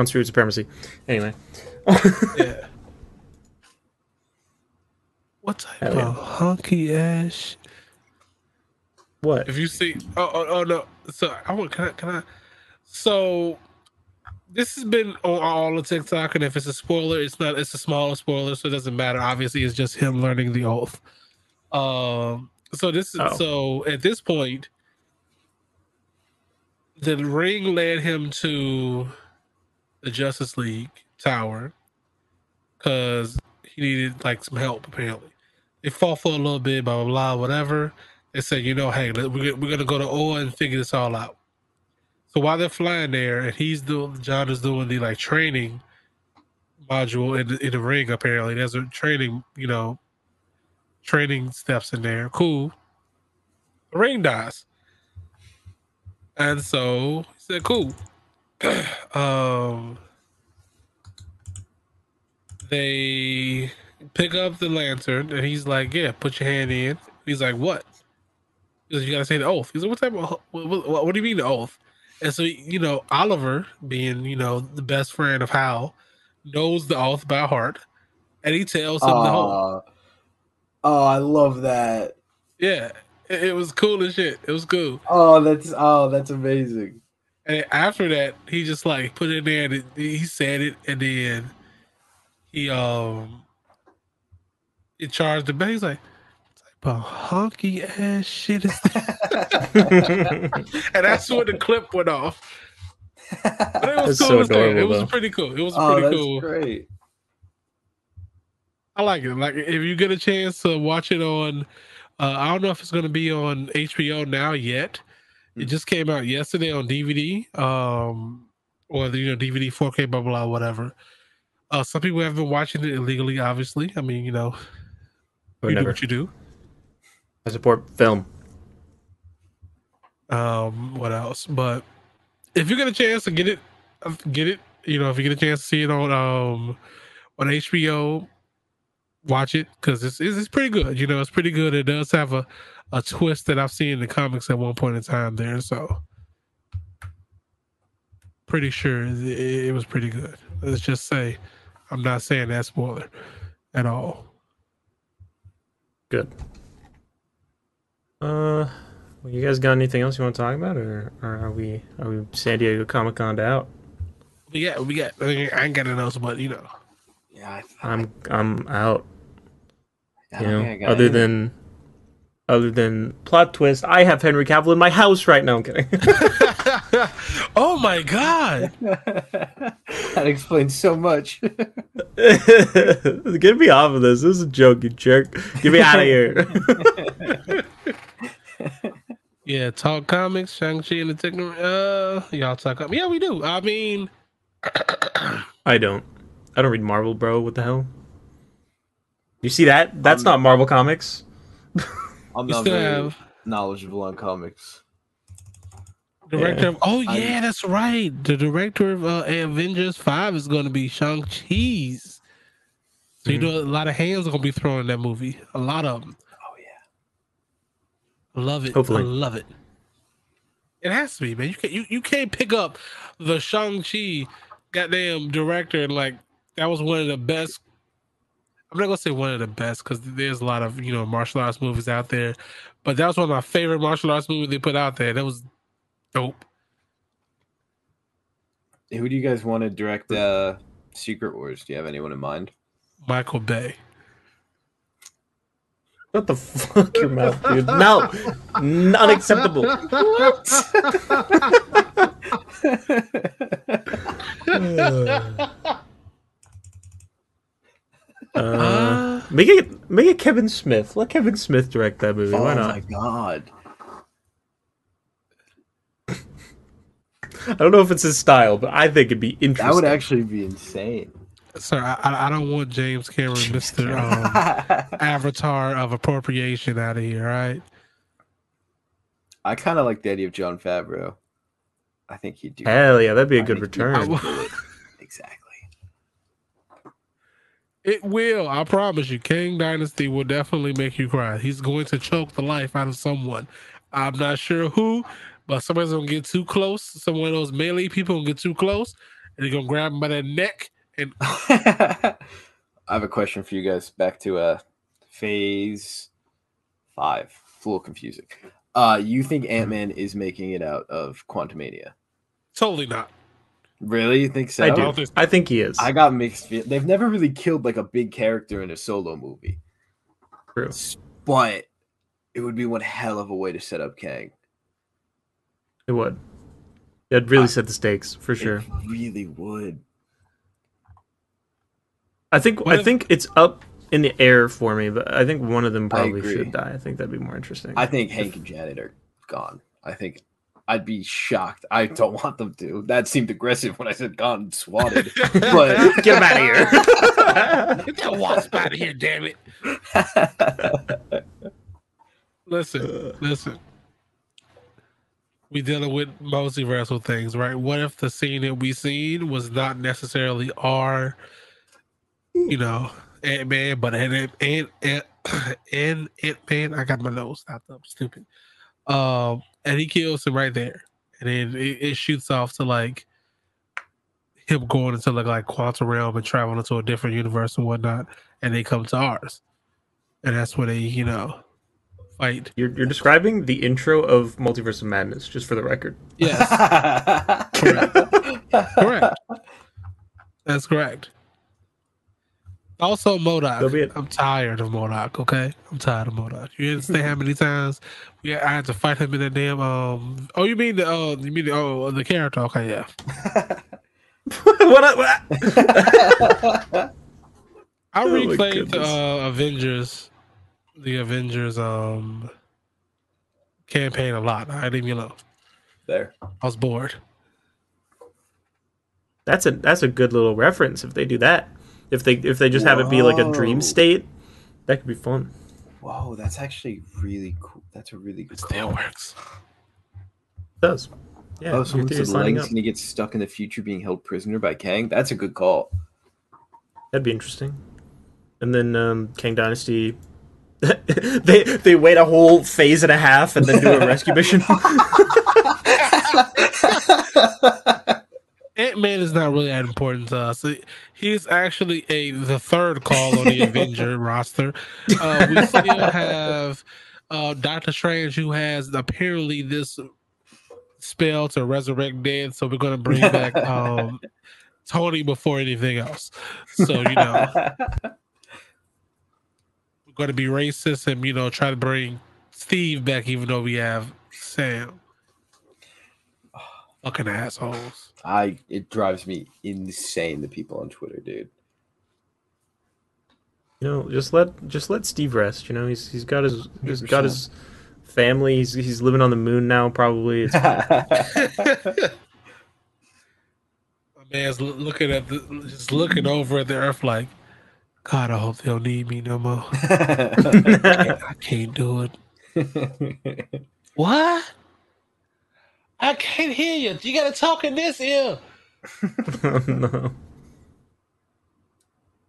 Stewart supremacy. Anyway, Yeah. What type Hell yeah. of hunky ass what? If you see, oh, oh, oh no. So I want. Can I? Can I? So this has been on all of TikTok, and if it's a spoiler, it's not. It's a smaller spoiler, so it doesn't matter. Obviously, it's just him learning the oath. Um. So this is Oh. so at this point, the ring led him to the Justice League Tower because he needed like some help. Apparently, they fought for a little bit, blah blah blah, whatever. They said, you know, hey, we're, we're gonna go to Oa and figure this all out. So while they're flying there, and he's doing, John is doing the like training module in the, in the ring. Apparently, there's a training, you know, training steps in there. Cool. The ring dies, and so he said, "Cool." um, they pick up the lantern, and he's like, "Yeah, put your hand in." He's like, "What?" He goes, "You gotta say the oath." He's like, "What type of? What, what, what do you mean the oath?" And so you know, Oliver, being you know the best friend of Hal, knows the oath by heart, and he tells him the whole. Oh, I love that. Yeah, it, it was cool as shit. It was cool. Oh, that's oh, that's amazing. And after that, he just like put it in there and it, he said it, and then he um he charged the bank. He's like, "What type of honky ass shit is that?" and that's when the clip went off. But it was That's cool so as hell. It was though. pretty cool. It was oh, pretty that's cool. great. I like it. Like if you get a chance to watch it on, uh, I don't know if it's going to be on HBO now yet. It Mm. just came out yesterday on DVD, um, or the, you know DVD 4K, blah blah, blah whatever. Uh, some people have been watching it illegally. Obviously, I mean, you know, you do what you do. I support film. Um, what else? But if you get a chance to get it, uh, get it. You know, if you get a chance to see it on um on HBO, watch it because it's, it's it's pretty good. You know, it's pretty good. It does have a a twist that I've seen in the comics at one point in time there. So pretty sure it, it was pretty good. Let's just say I'm not saying that spoiler at all. Good. Uh, Well, you guys got anything else you want to talk about, or, or are we are we San Diego Comic Con out? We got, we got. I ain't got nothing else, but you know, Yeah, I, I'm I'm out. I You know, think I got other anything. than other than plot twist, I have Henry Cavill in my house right now. I'm kidding. oh my god, that explains so much. Get me off of this. This is a joke, you jerk. Get me out of here. yeah. Talk comics, Shang Chi and the Techno. Uh, y'all talk. com- Yeah, we do. I mean, I don't. I don't read Marvel, bro. What the hell? You see that? That's Um, not Marvel comics. I'm not still very have knowledgeable on comics. director. Of, oh I- yeah, that's right. The director of uh, Avengers Five is going to be Shang Chi's. So you Mhm. know, a lot of hands are going to be thrown in that movie. A lot of them. Oh yeah. Love it. Hopefully. I love it. It has to be, man. You can't you, you can't pick up the Shang Chi goddamn director and like that was one of the best. I'm not gonna say one of the best because there's a lot of you know martial arts movies out there, but that was one of my favorite martial arts movies they put out there. That was dope. Who do you guys want to direct uh, Secret Wars? Do you have anyone in mind? Michael Bay. What the fuck, your mouth, dude? No, N- unacceptable. Uh, Uh, make it make it Kevin Smith. Let Kevin Smith direct that movie. Why not? oh my god. I don't know if it's his style, but I think it'd be interesting. That would actually be insane. sir, I, I I don't want James Cameron, Mister um, Avatar of appropriation out of here. Right? I kind of like the idea of Jon Favreau. I think he'd do Hell yeah, that'd be a I good think he- return. I- exactly. It will. I promise you. Kang Dynasty will definitely make you cry. He's going to choke the life out of someone. I'm not sure who, but somebody's gonna get too close. Some of those melee people gonna get too close, and they're gonna grab him by the neck. And I have a question for you guys. Back to uh, phase five. It's a little confusing. Uh, you think Ant Man is making it out of Quantumania? totally not. Really? You think so? I don't think- I think he is. I got mixed. Feel- They've never really killed like a big character in a solo movie, True. but it would be one hell of a way to set up Kang. It would. It'd really I- set the stakes for sure. It really would. I think What I if- think it's up in the air for me, but I think one of them probably should die. I think that'd be more interesting. I think Hank and Janet are gone. I think I'd be shocked. I don't want them to. That seemed aggressive when I said gone and swatted. But Get him out of here. Get that wasp out of here, damn it. Listen, listen. We dealing with multiversal things, right? What if the scene that we seen was not necessarily our, you know, Ant Man, but an Ant Ant and Ant Man. I got my nose stopped up, stupid. Um, and he kills him right there, and then it, it shoots off to like him going into like like quantum realm and traveling into a different universe and whatnot, and they come to ours, and that's where they, you know, fight. You're, you're describing the intro of Multiverse of Madness, just for the record. Yes, correct. That's correct. Also, MODOK. So be it. I'm tired of MODOK. Okay, I'm tired of MODOK. You understand how many times we I had to fight him in that damn. Um. Oh, you mean the? Oh, you mean the? Oh, the character. Okay, yeah. what? what? I Oh replayed the uh, Avengers, the Avengers um campaign a lot. I didn't even know. there. I was bored. That's a that's a good little reference if they do that. If they if they just have it be like a dream state, that could be fun. Whoa, that's actually really cool. That's a really good It still works. It does. Yeah, Oh, your someone theory's said lining Lang's up. gonna get stuck in the future being held prisoner by Kang. That's a good call. That'd be interesting. And then um, Kang Dynasty, they they wait a whole phase and a half and then do a rescue mission. Ant Man is not really that important to us. He's actually a the third call on the Avenger roster. Uh, we still have uh, Doctor Strange, who has apparently this spell to resurrect dead. So we're gonna bring back um, Tony before anything else. So you know, we're gonna be racist and you know try to bring Steve back, even though we have Sam. Fucking assholes. I it drives me insane the people on Twitter, dude. You know, just let just let Steve rest. You know, he's he's got his he's got his family. He's he's living on the moon now. Probably. It's, My man's looking at the, just looking over at the earth like, God, I hope they don't need me no more. I can't do it. What? I can't hear you. You gotta talk in this ear. oh, no.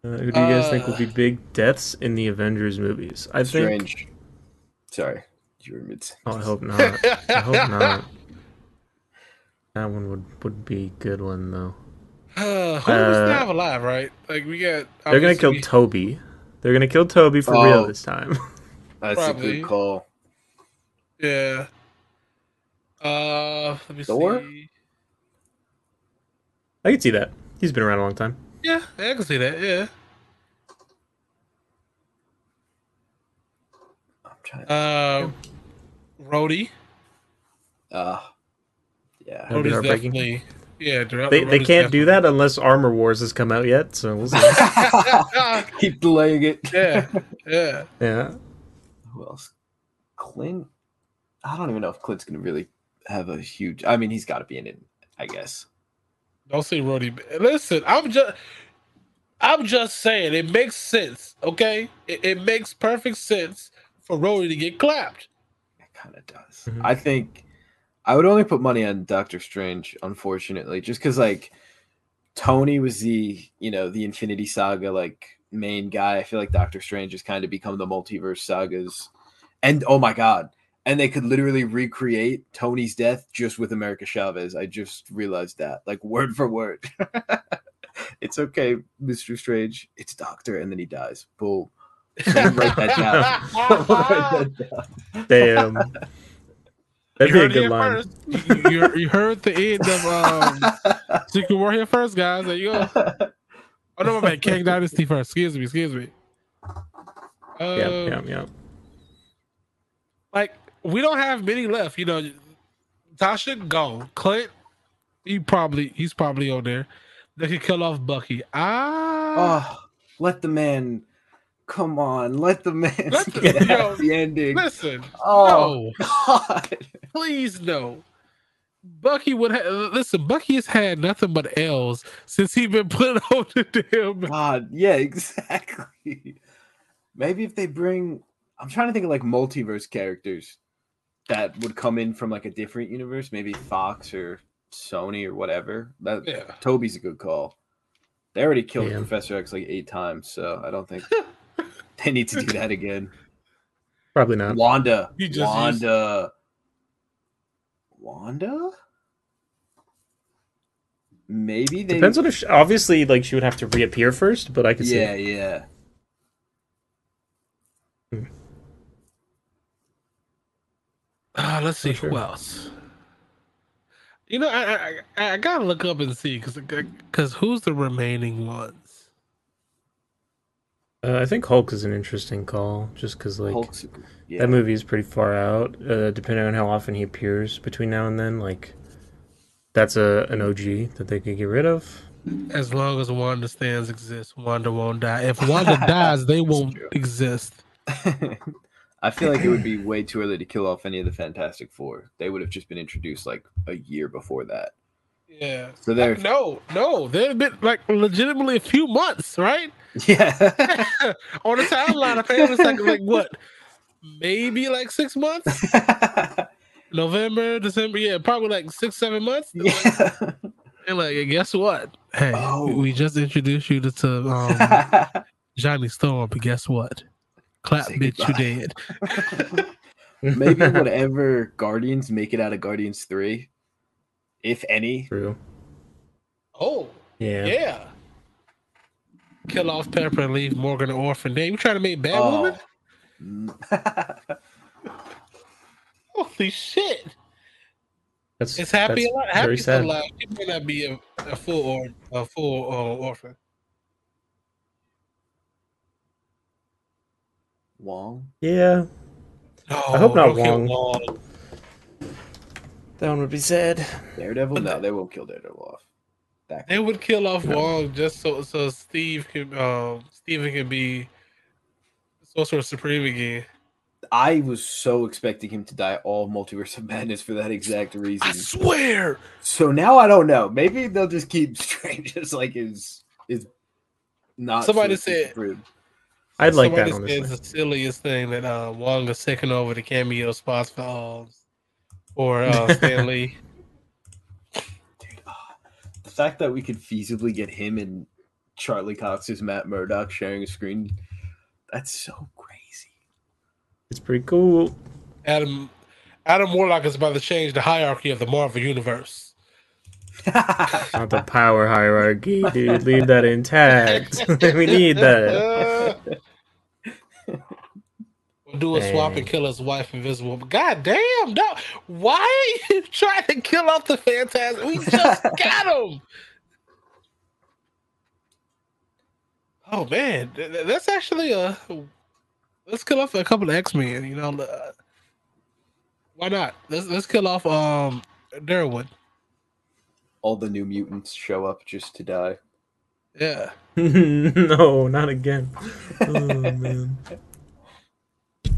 Uh, who do you guys think will be big deaths in the Avengers movies? I think. Sorry, you were mid. Oh, I hope not. I hope not. That one would would be a good one though. Uh, who's Uh, not alive, right? Like we got. They're gonna kill Toby. They're gonna kill Toby for real Oh. this time. That's Probably. a good call. Yeah. Uh, let me Thor? see. I can see that. He's been around a long time. Yeah, I can see that. Yeah. I'm trying. To, Uh, Rhodey. uh, yeah. Rhodey's heartbreaking. definitely. Yeah, Dr- They they can't do that unless Armor Wars has come out yet. So we'll see. Keep delaying it. yeah, yeah. yeah. Who else? Clint. I don't even know if Clint's gonna really have a huge. I mean, he's got to be in it. I guess. Don't say Rhodey. Listen, I'm just. I'm just saying it makes sense. Okay, it, it makes perfect sense for Rhodey to get clapped. It kind of does. Mhm. I think I would only put money on Doctor Strange, unfortunately, just because like Tony was the you know the Infinity Saga like main guy. I feel like Doctor Strange has kind of become the multiverse sagas, and oh my god, and they could literally recreate Tony's death just with America Chavez. I just realized that, like word for word. it's okay, Mister Strange. It's Doctor, and then he dies. Boom. Write that down. Write that down. Damn. That'd you be a good line. You, you- you heard the end of um, Secret War here first, guys. There you go. Oh no, my bad. Kang Dynasty first. Excuse me. Excuse me. Uh, Yeah, yeah, yeah. Like we don't have many left. You know, Tasha gone. Clint, he probably he's probably on there. They could kill off Bucky. Ah, Oh, let the man. Come on, let the man Let the- get yo, the ending. listen. Oh No, God! please no. Bucky would have listen. Bucky has had nothing but L's since he been put on the damn. God, yeah, exactly. Maybe if they bring, I'm trying to think of like multiverse characters that would come in from like a different universe, maybe Fox or Sony or whatever. That Yeah. Toby's a good call. They already killed Yeah. Professor X like eight times, so I don't think they need to do that again. Probably not. Wanda. You just Wanda. Wanda? Maybe they Depends on if she, obviously like she would have to reappear first, but I could see. Yeah, yeah. Ah, let's see For who else. You know, I, I I I gotta look up and see because because who's the remaining ones? Uh, I think Hulk is an interesting call, just because like Hulk's yeah. that movie is pretty far out. Uh, depending on how often he appears between now and then, like that's a an OG that they could get rid of. As long as Wanda stands exists, Wanda won't die. If Wanda dies, they won't exist. I feel like it would be way too early to kill off any of the Fantastic Four. They would have just been introduced like a year before that. Yeah. So they're No, no, they've been like legitimately a few months, right? yeah. On the timeline, I apparently it's like like what, maybe like six months, November, December, yeah, probably like six, seven months. yeah. And like, guess what? Hey, Oh. we just introduced you to, to um, Johnny Storm, but guess what? Clap, Say bitch, you goodbye. dead. Maybe whatever Guardians make it out of Guardians 3, if any. True. Oh, Yeah. yeah. Kill off Pepper and leave Morgan an orphan. Damn, you trying to make Batwoman? Oh. Holy shit! That's It's happy that's alive. Very Happy sad. alive. He may not be a, a full or a full uh, orphan. Wong. Yeah, No, I hope not don't Wong. Wong. that one would be sad. Daredevil? No, they won't kill Daredevil off. That They would kill off No. Wong just so so Steve can um Steven can be Sorcerer Supreme again. I was so expecting him to die all Multiverse of Madness for that exact reason. I swear. So now I don't know. Maybe they'll just keep Strange as like his is not. Somebody Sorcerer said- Supreme. I'd like Somebody that said honestly. it's the silliest thing that uh, Wong is taking over the cameo spots for um, or uh, Stan Lee. Dude, the fact that we could feasibly get him and Charlie Cox's Matt Murdock sharing a screen, that's so crazy. It's pretty cool. Adam Adam Warlock is about to change the hierarchy of the Marvel universe. Not the power hierarchy, dude. Leave that intact. we need that. We'll do a swap and kill his wife invisible. God damn, no. Why are you trying to kill off the Phantasm? We just got him. Oh man, th- th- that's actually a. Let's kill off a couple of X Men. You know, uh, why not? Let's let's kill off um Derwood. All the new mutants show up just to die. Yeah. no, not again. Oh man.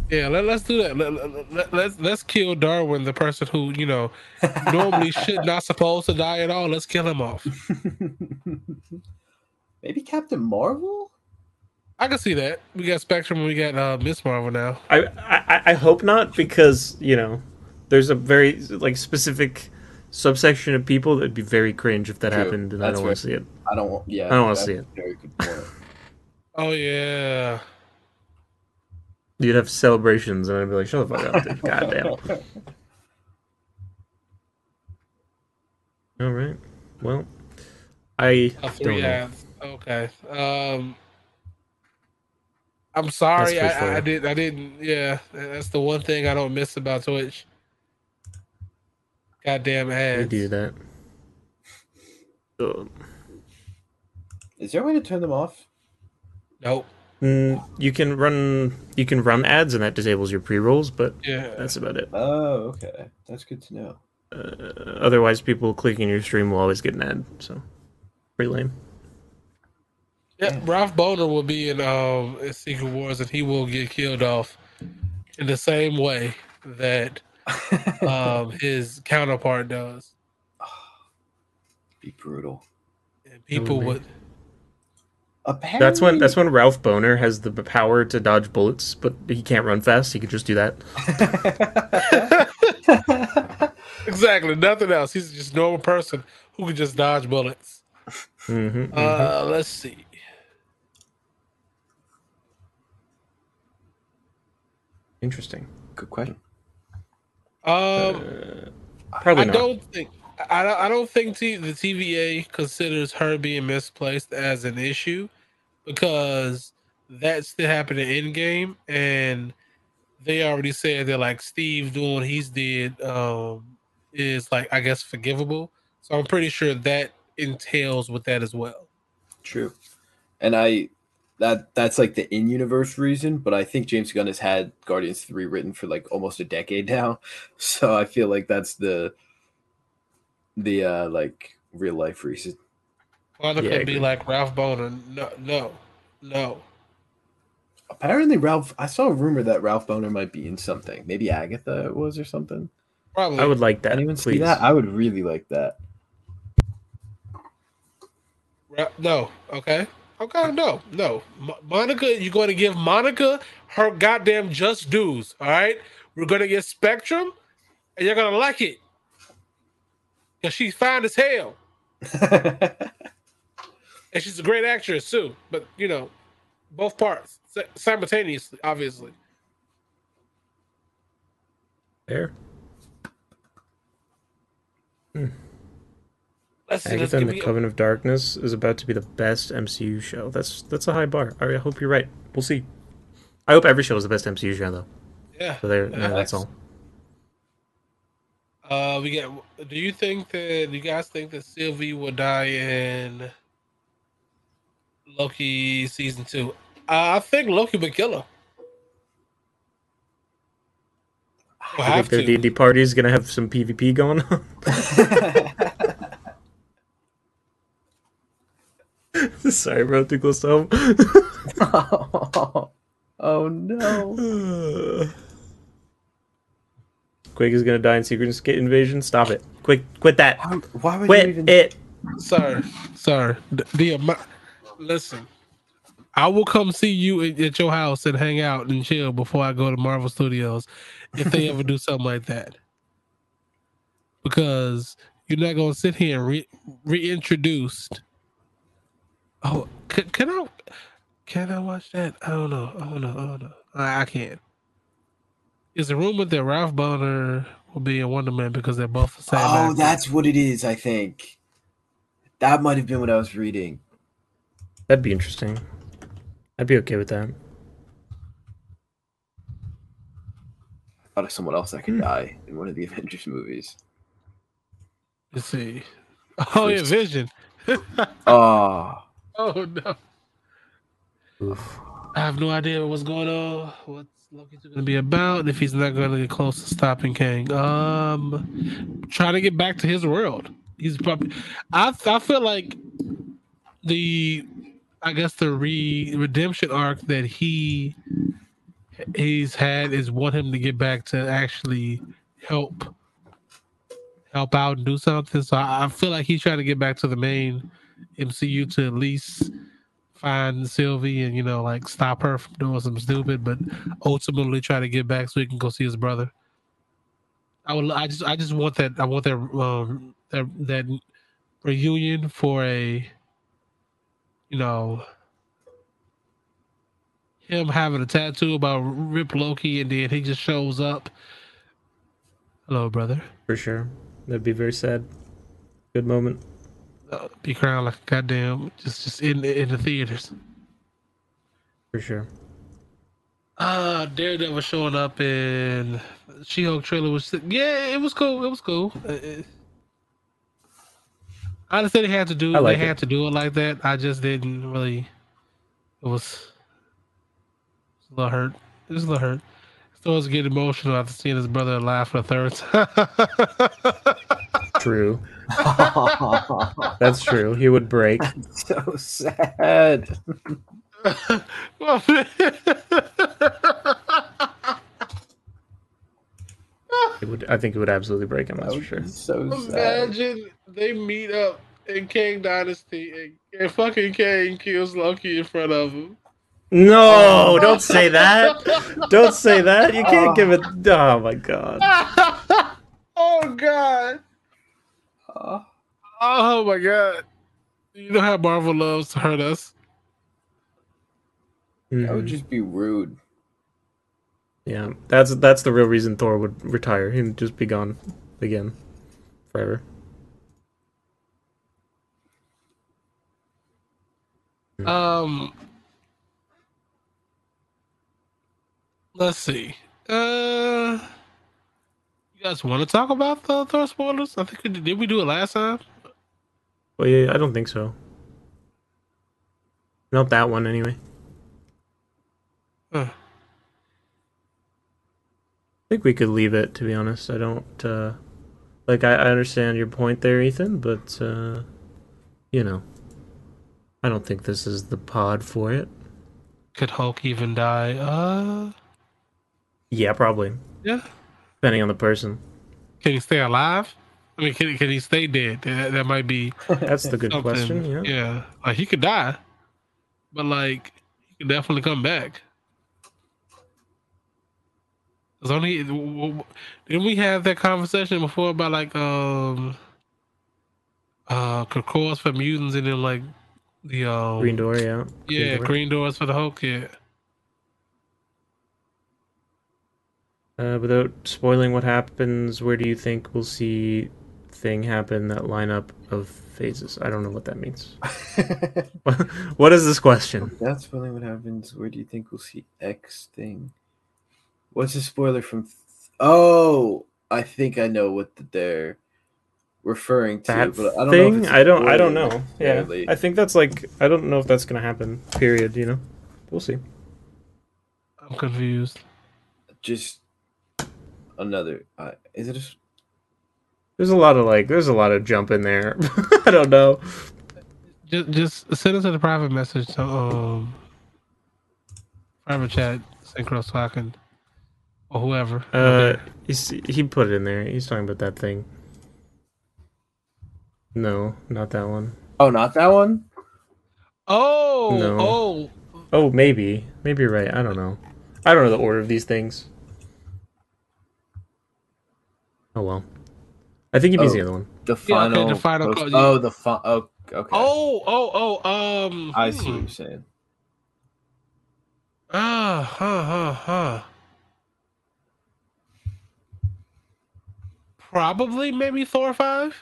Yeah, let, let's do that. Let, let, let, let's let's kill Darwin, the person who you know normally should not supposed to die at all. Let's kill him off. Maybe Captain Marvel? I can see that. We got Spectrum we got uh, Miss Marvel now. I, I I hope not because you know there's a very like specific subsection of people that'd be very cringe if that True. happened, and I don't want to see it. I don't want. Yeah, I don't wanna see it. Very good point. Oh yeah. You'd have celebrations, and I'd be like, "Shut the fuck up, dude! God damn!" All right. Well, I Uh, don't three know. Okay. Um I'm sorry. That's Twitch for I, I you. did I didn't yeah, that's the one thing I don't miss about Twitch. Goddamn We ads. do that. Um, Is there a way to turn them off? Nope. mm, you can run you can run ads, and that disables your pre rolls, but Yeah. that's about it. Oh, okay. That's good to know. Uh, otherwise, people clicking your stream will always get an ad. So, pretty lame. Yeah, Ralph Bohner will be in um in Secret Wars and he will get killed off in the same way that um his counterpart does. Be brutal. And people be. would Apparently, That's when that's when Ralph Bohner has the power to dodge bullets, but he can't run fast. He could just do that. exactly nothing else. He's just a normal person who can just dodge bullets. hmm Uh let's see. Interesting. Good question. Um Probably I not. don't think I don't, I don't think T, the TVA considers her being misplaced as an issue because that still happened in Endgame and they already said that like Steve doing what he's did um is like I guess forgivable. So I'm pretty sure that entails with that as well. True. And I that that's like the in-universe reason, but I think James Gunn has had Guardians 3 written for like almost a decade now. So I feel like that's the the uh like real life reason. Father Yeah, could be like Ralph Bohner. No, no, no. Apparently Ralph I saw a rumor that Ralph Bohner might be in something. Maybe Agatha it was or something. Probably. I would like that. Anyone please. see that? I would really like that. Ra- No. Okay. Okay. No. No. Mo- Monica, you're going to give Monica her goddamn just dues. All right. We're going to get Spectrum, and you're going to like it because she's fine as hell, and she's a great actress too. But you know, both parts simultaneously, obviously. There. Let's see. Let's Agatha and the me. Coven of Darkness is about to be the best MCU show. That's that's a high bar. I hope you're right. We'll see. I hope every show is the best MCU show though. Yeah. So there, yeah, Yeah. that's all. Uh, we get. Do you think that? Do you guys think that Sylvie will die in Loki season two? Uh, I think Loki would kill her. Will I have think their to. D&D party is gonna have some PvP going on. Sorry, bro. Too close to home. oh no. Quake is gonna die in Secret Escape Invasion. Stop it. Quick, quit that. Why, why would you Quit even it. Sir, sir, the, the amount. Listen, I will come see you at, at your house and hang out and chill before I go to Marvel Studios if they ever do something like that. Because you're not gonna sit here and re- reintroduced. Oh, can, can I? Can I watch that? I don't know. I don't know. I don't know. I, I can't. Is a rumor that Ralph Bohner will be in Wonder Man because they're both the same. Oh, actor. that's what it is, I think. That might have been what I was reading. That'd be interesting. I'd be okay with that. I thought of someone else that could hmm. die in one of the Avengers movies. Let's see. Oh yeah, Vision. Oh, Oh no. I have no idea what's going on. What's Loki going to be about? If he's not going to get close to stopping Kang, um, trying to get back to his world. He's probably. I I feel like the, I guess the re redemption arc that he he's had is want him to get back to actually help help out and do something. So I, I feel like he's trying to get back to the main MCU to at least find Sylvie and you know like stop her from doing something stupid, but ultimately try to get back so he can go see his brother. I would. I just. I just want that. I want that. Um, that that reunion for a. You know. Him having a tattoo about Rip Loki, and then he just shows up. Hello, brother. For sure. That'd be very sad. Good moment. Uh, be crying like a goddamn just just in the, in the theaters. For sure. Uh Daredevil showing up in She-Hulk trailer was yeah, it was cool. It was cool. Uh, it- I understand they had to do like they it. had to do it like that. I just didn't really. It was, it was a little hurt. It was a little hurt. Still was getting emotional after seeing his brother laugh for the third time. True. That's true. He would break. so sad. It would. I think it would absolutely break him. That That's for sure. be so sad. Imagine they meet up in Kang Dynasty and, and fucking Kang kills Loki in front of him. No, don't say that. Don't say that. You can't oh. give it. Oh my god. oh god. Oh, Oh my god. You know how Marvel loves to hurt us. that would just be rude. Yeah, that's that's the real reason Thor would retire. He'd just be gone again, forever. Um Let's see. Uh You guys want to talk about the Thor spoilers? I think we did, did we do it last time? Well, yeah, I don't think so. Not that one, anyway. Huh. I think we could leave it. To be honest, I don't. uh Like, I, I understand your point there, Ethan, but uh you know, I don't think this is the pod for it. Could Hulk even die? Uh Yeah, probably, yeah. Depending on the person. Can he stay alive? I mean, can, can he stay dead? That, that might be That's the good something. question. Yeah. yeah. Like he could die, but like he could definitely come back. There's only didn't we have that conversation before about like um uh cause for mutants and then like the um Green Door, yeah. yeah Door. green doors for the Hulk yeah Uh, without spoiling what happens, where do you think we'll see thing happen that lineup of phases? I don't know what that means. what is this question? That's really what happens. Where do you think we'll see X thing? What's a spoiler from? Oh, I think I know what they're referring to, That but I don't know. Thing, it's I don't, I don't know. Yeah, necessarily. I think that's like, I don't know if that's gonna happen. Period. You know, we'll see. I'm confused. just another. Uh, is it a s- There's a lot of like, there's a lot of jump in there. I don't know. Just just send us a private message to um private chat Syncro so I can or whoever. Uh, he's, he put it in there. He's talking about that thing. No, not that one. Oh, not that one. oh No. oh Oh, maybe, maybe you're right. I don't know. I don't know the order of these things. Oh well. I think he means Oh. the other one. The Yeah, okay, final. the final post- code, Oh, the fi- Oh, okay. oh oh oh um I see what hmm. you're saying. Ah, huh, huh, huh. Probably maybe Thor five,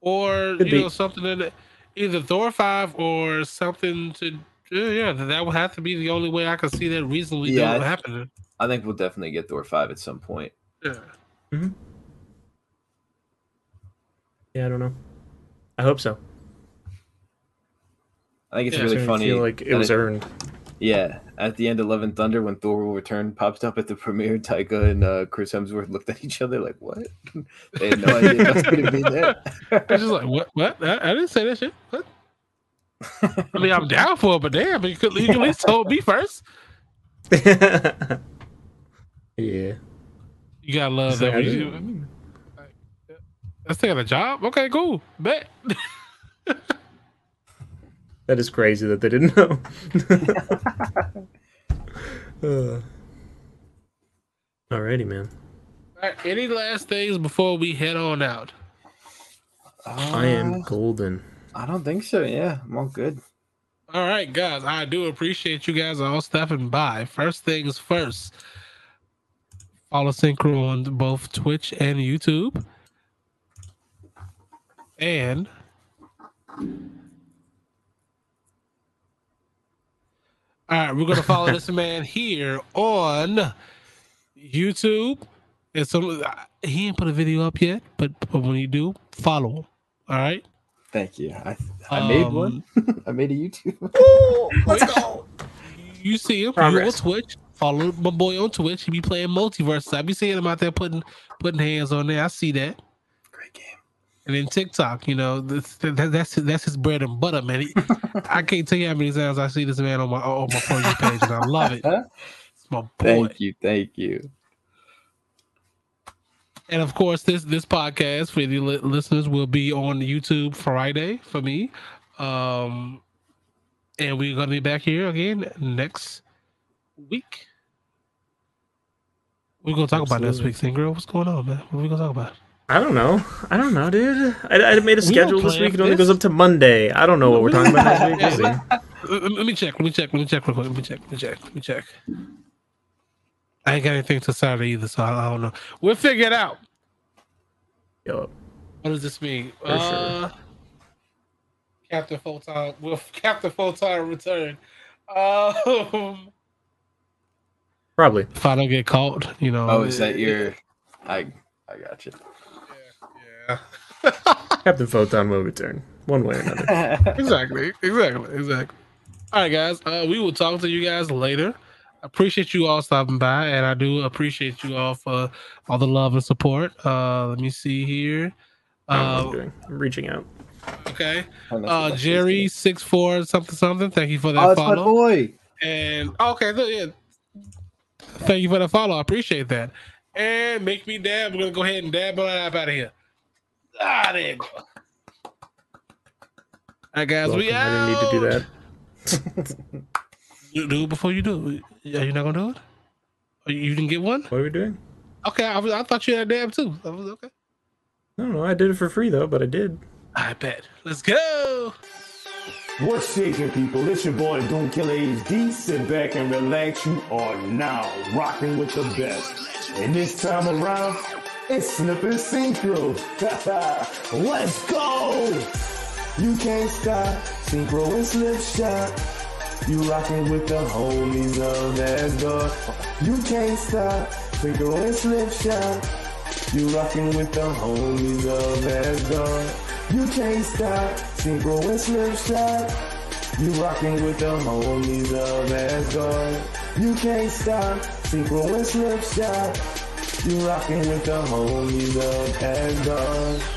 or Could you be. know something in it, either Thor five or something to yeah, yeah. That would have to be the only way I could see that reasonably Yeah, yeah, I- happening. I think we'll definitely get Thor five at some point. Yeah. Yeah, I don't know. I hope so. I think it's Yeah, really So I funny. feel like it that was earned. Yeah, at the end of Love and Thunder, when Thor Will Return popped up at the premiere, Taika and uh, Chris Hemsworth looked at each other like, "What?" they had no idea that's going to be there. It's just like what? What? I, I didn't say that shit. What? I mean, I'm down for it, but damn, you could you at least told me first. yeah. You gotta love It's that. like, I when didn't- you- Let's a job. Okay, cool. Bet. That is crazy that they didn't know. Uh. Alrighty, man. All right, any last things before we head on out? I am Uh, golden. I don't think so. Yeah, I'm all good. All right, guys, I do appreciate you guys all stepping by. First things first, follow Syncro on both Twitch and YouTube. And all right, we're gonna follow this man here on YouTube. And some he ain't put a video up yet, but, but when you do, follow him. All right. Thank you. I I made Um, one. I made a YouTube. Let's go. You see him. Progress. You on Twitch. Follow my boy on Twitch. He be playing multiverse. I be seeing him out there putting putting hands on there. I see that. Great game. And then TikTok, you know, that's that's his, that's his bread and butter, man. He- I can't tell you how many times I see this man on my on my for page, and I love it. It's my boy. Thank you. Thank you. And of course, this this podcast for the li- listeners will be on YouTube Friday for me. Um, and we're gonna be back here again next week. We're gonna talk about next Absolutely. week's thing, girl. What's going on, man? What are we gonna talk about? I don't know. I don't know, dude. I, I made a We don't schedule this week. It only goes up to Monday. I don't know what we're talking about next week. Let, let me check. Let me check. Let me check. Let me check. Let me check. Let me check. I ain't got anything to Saturday either, so I, I don't know. We'll figure it out. Yo, What does this mean? For uh, Captain Photon will Captain Photon return. Um, probably. if I don't get caught, you know. Oh, is that your? I I got you. Yeah. Captain Photon will return one way or another. exactly. Exactly. Exactly. All right, guys. Uh, we will talk to you guys later. I appreciate you all stopping by, and I do appreciate you all for all the love and support. Uh, let me see here. I don't know what I'm Uh, doing. I'm reaching out. okay. Oh, Uh, Jerry is. six four something something. Thank you for that Oh, it's my follow. boy. And okay, th- yeah. Thank you for the follow. I appreciate that. And make me dab. We're gonna go ahead and dab my app out of here. Ah, there you go. All right, guys, we out. I didn't need to do that. You do it before you do it. Are you not gonna do it? You didn't get one? What are we doing? Okay, I, was, I thought you had a dab too. I was okay. I don't know. I did it for free though, but I did. I bet. Let's go. What's shaking, people? It's your boy Doom Killer HD. Sit back and relax. You are now rocking with the best. And this time around, it's Snippet Syncro. Let's go! You can't stop. Syncro and Slip Shock. You rocking with the homies of Asgard. You can't stop. Syncro and Slip Shock. You rocking with the homies of Asgard. You can't stop. Syncro and Slip Shock. You rocking with the homies of Asgard. You can't stop. Syncro and Slip Shock. You rocking with the homies of Asgard.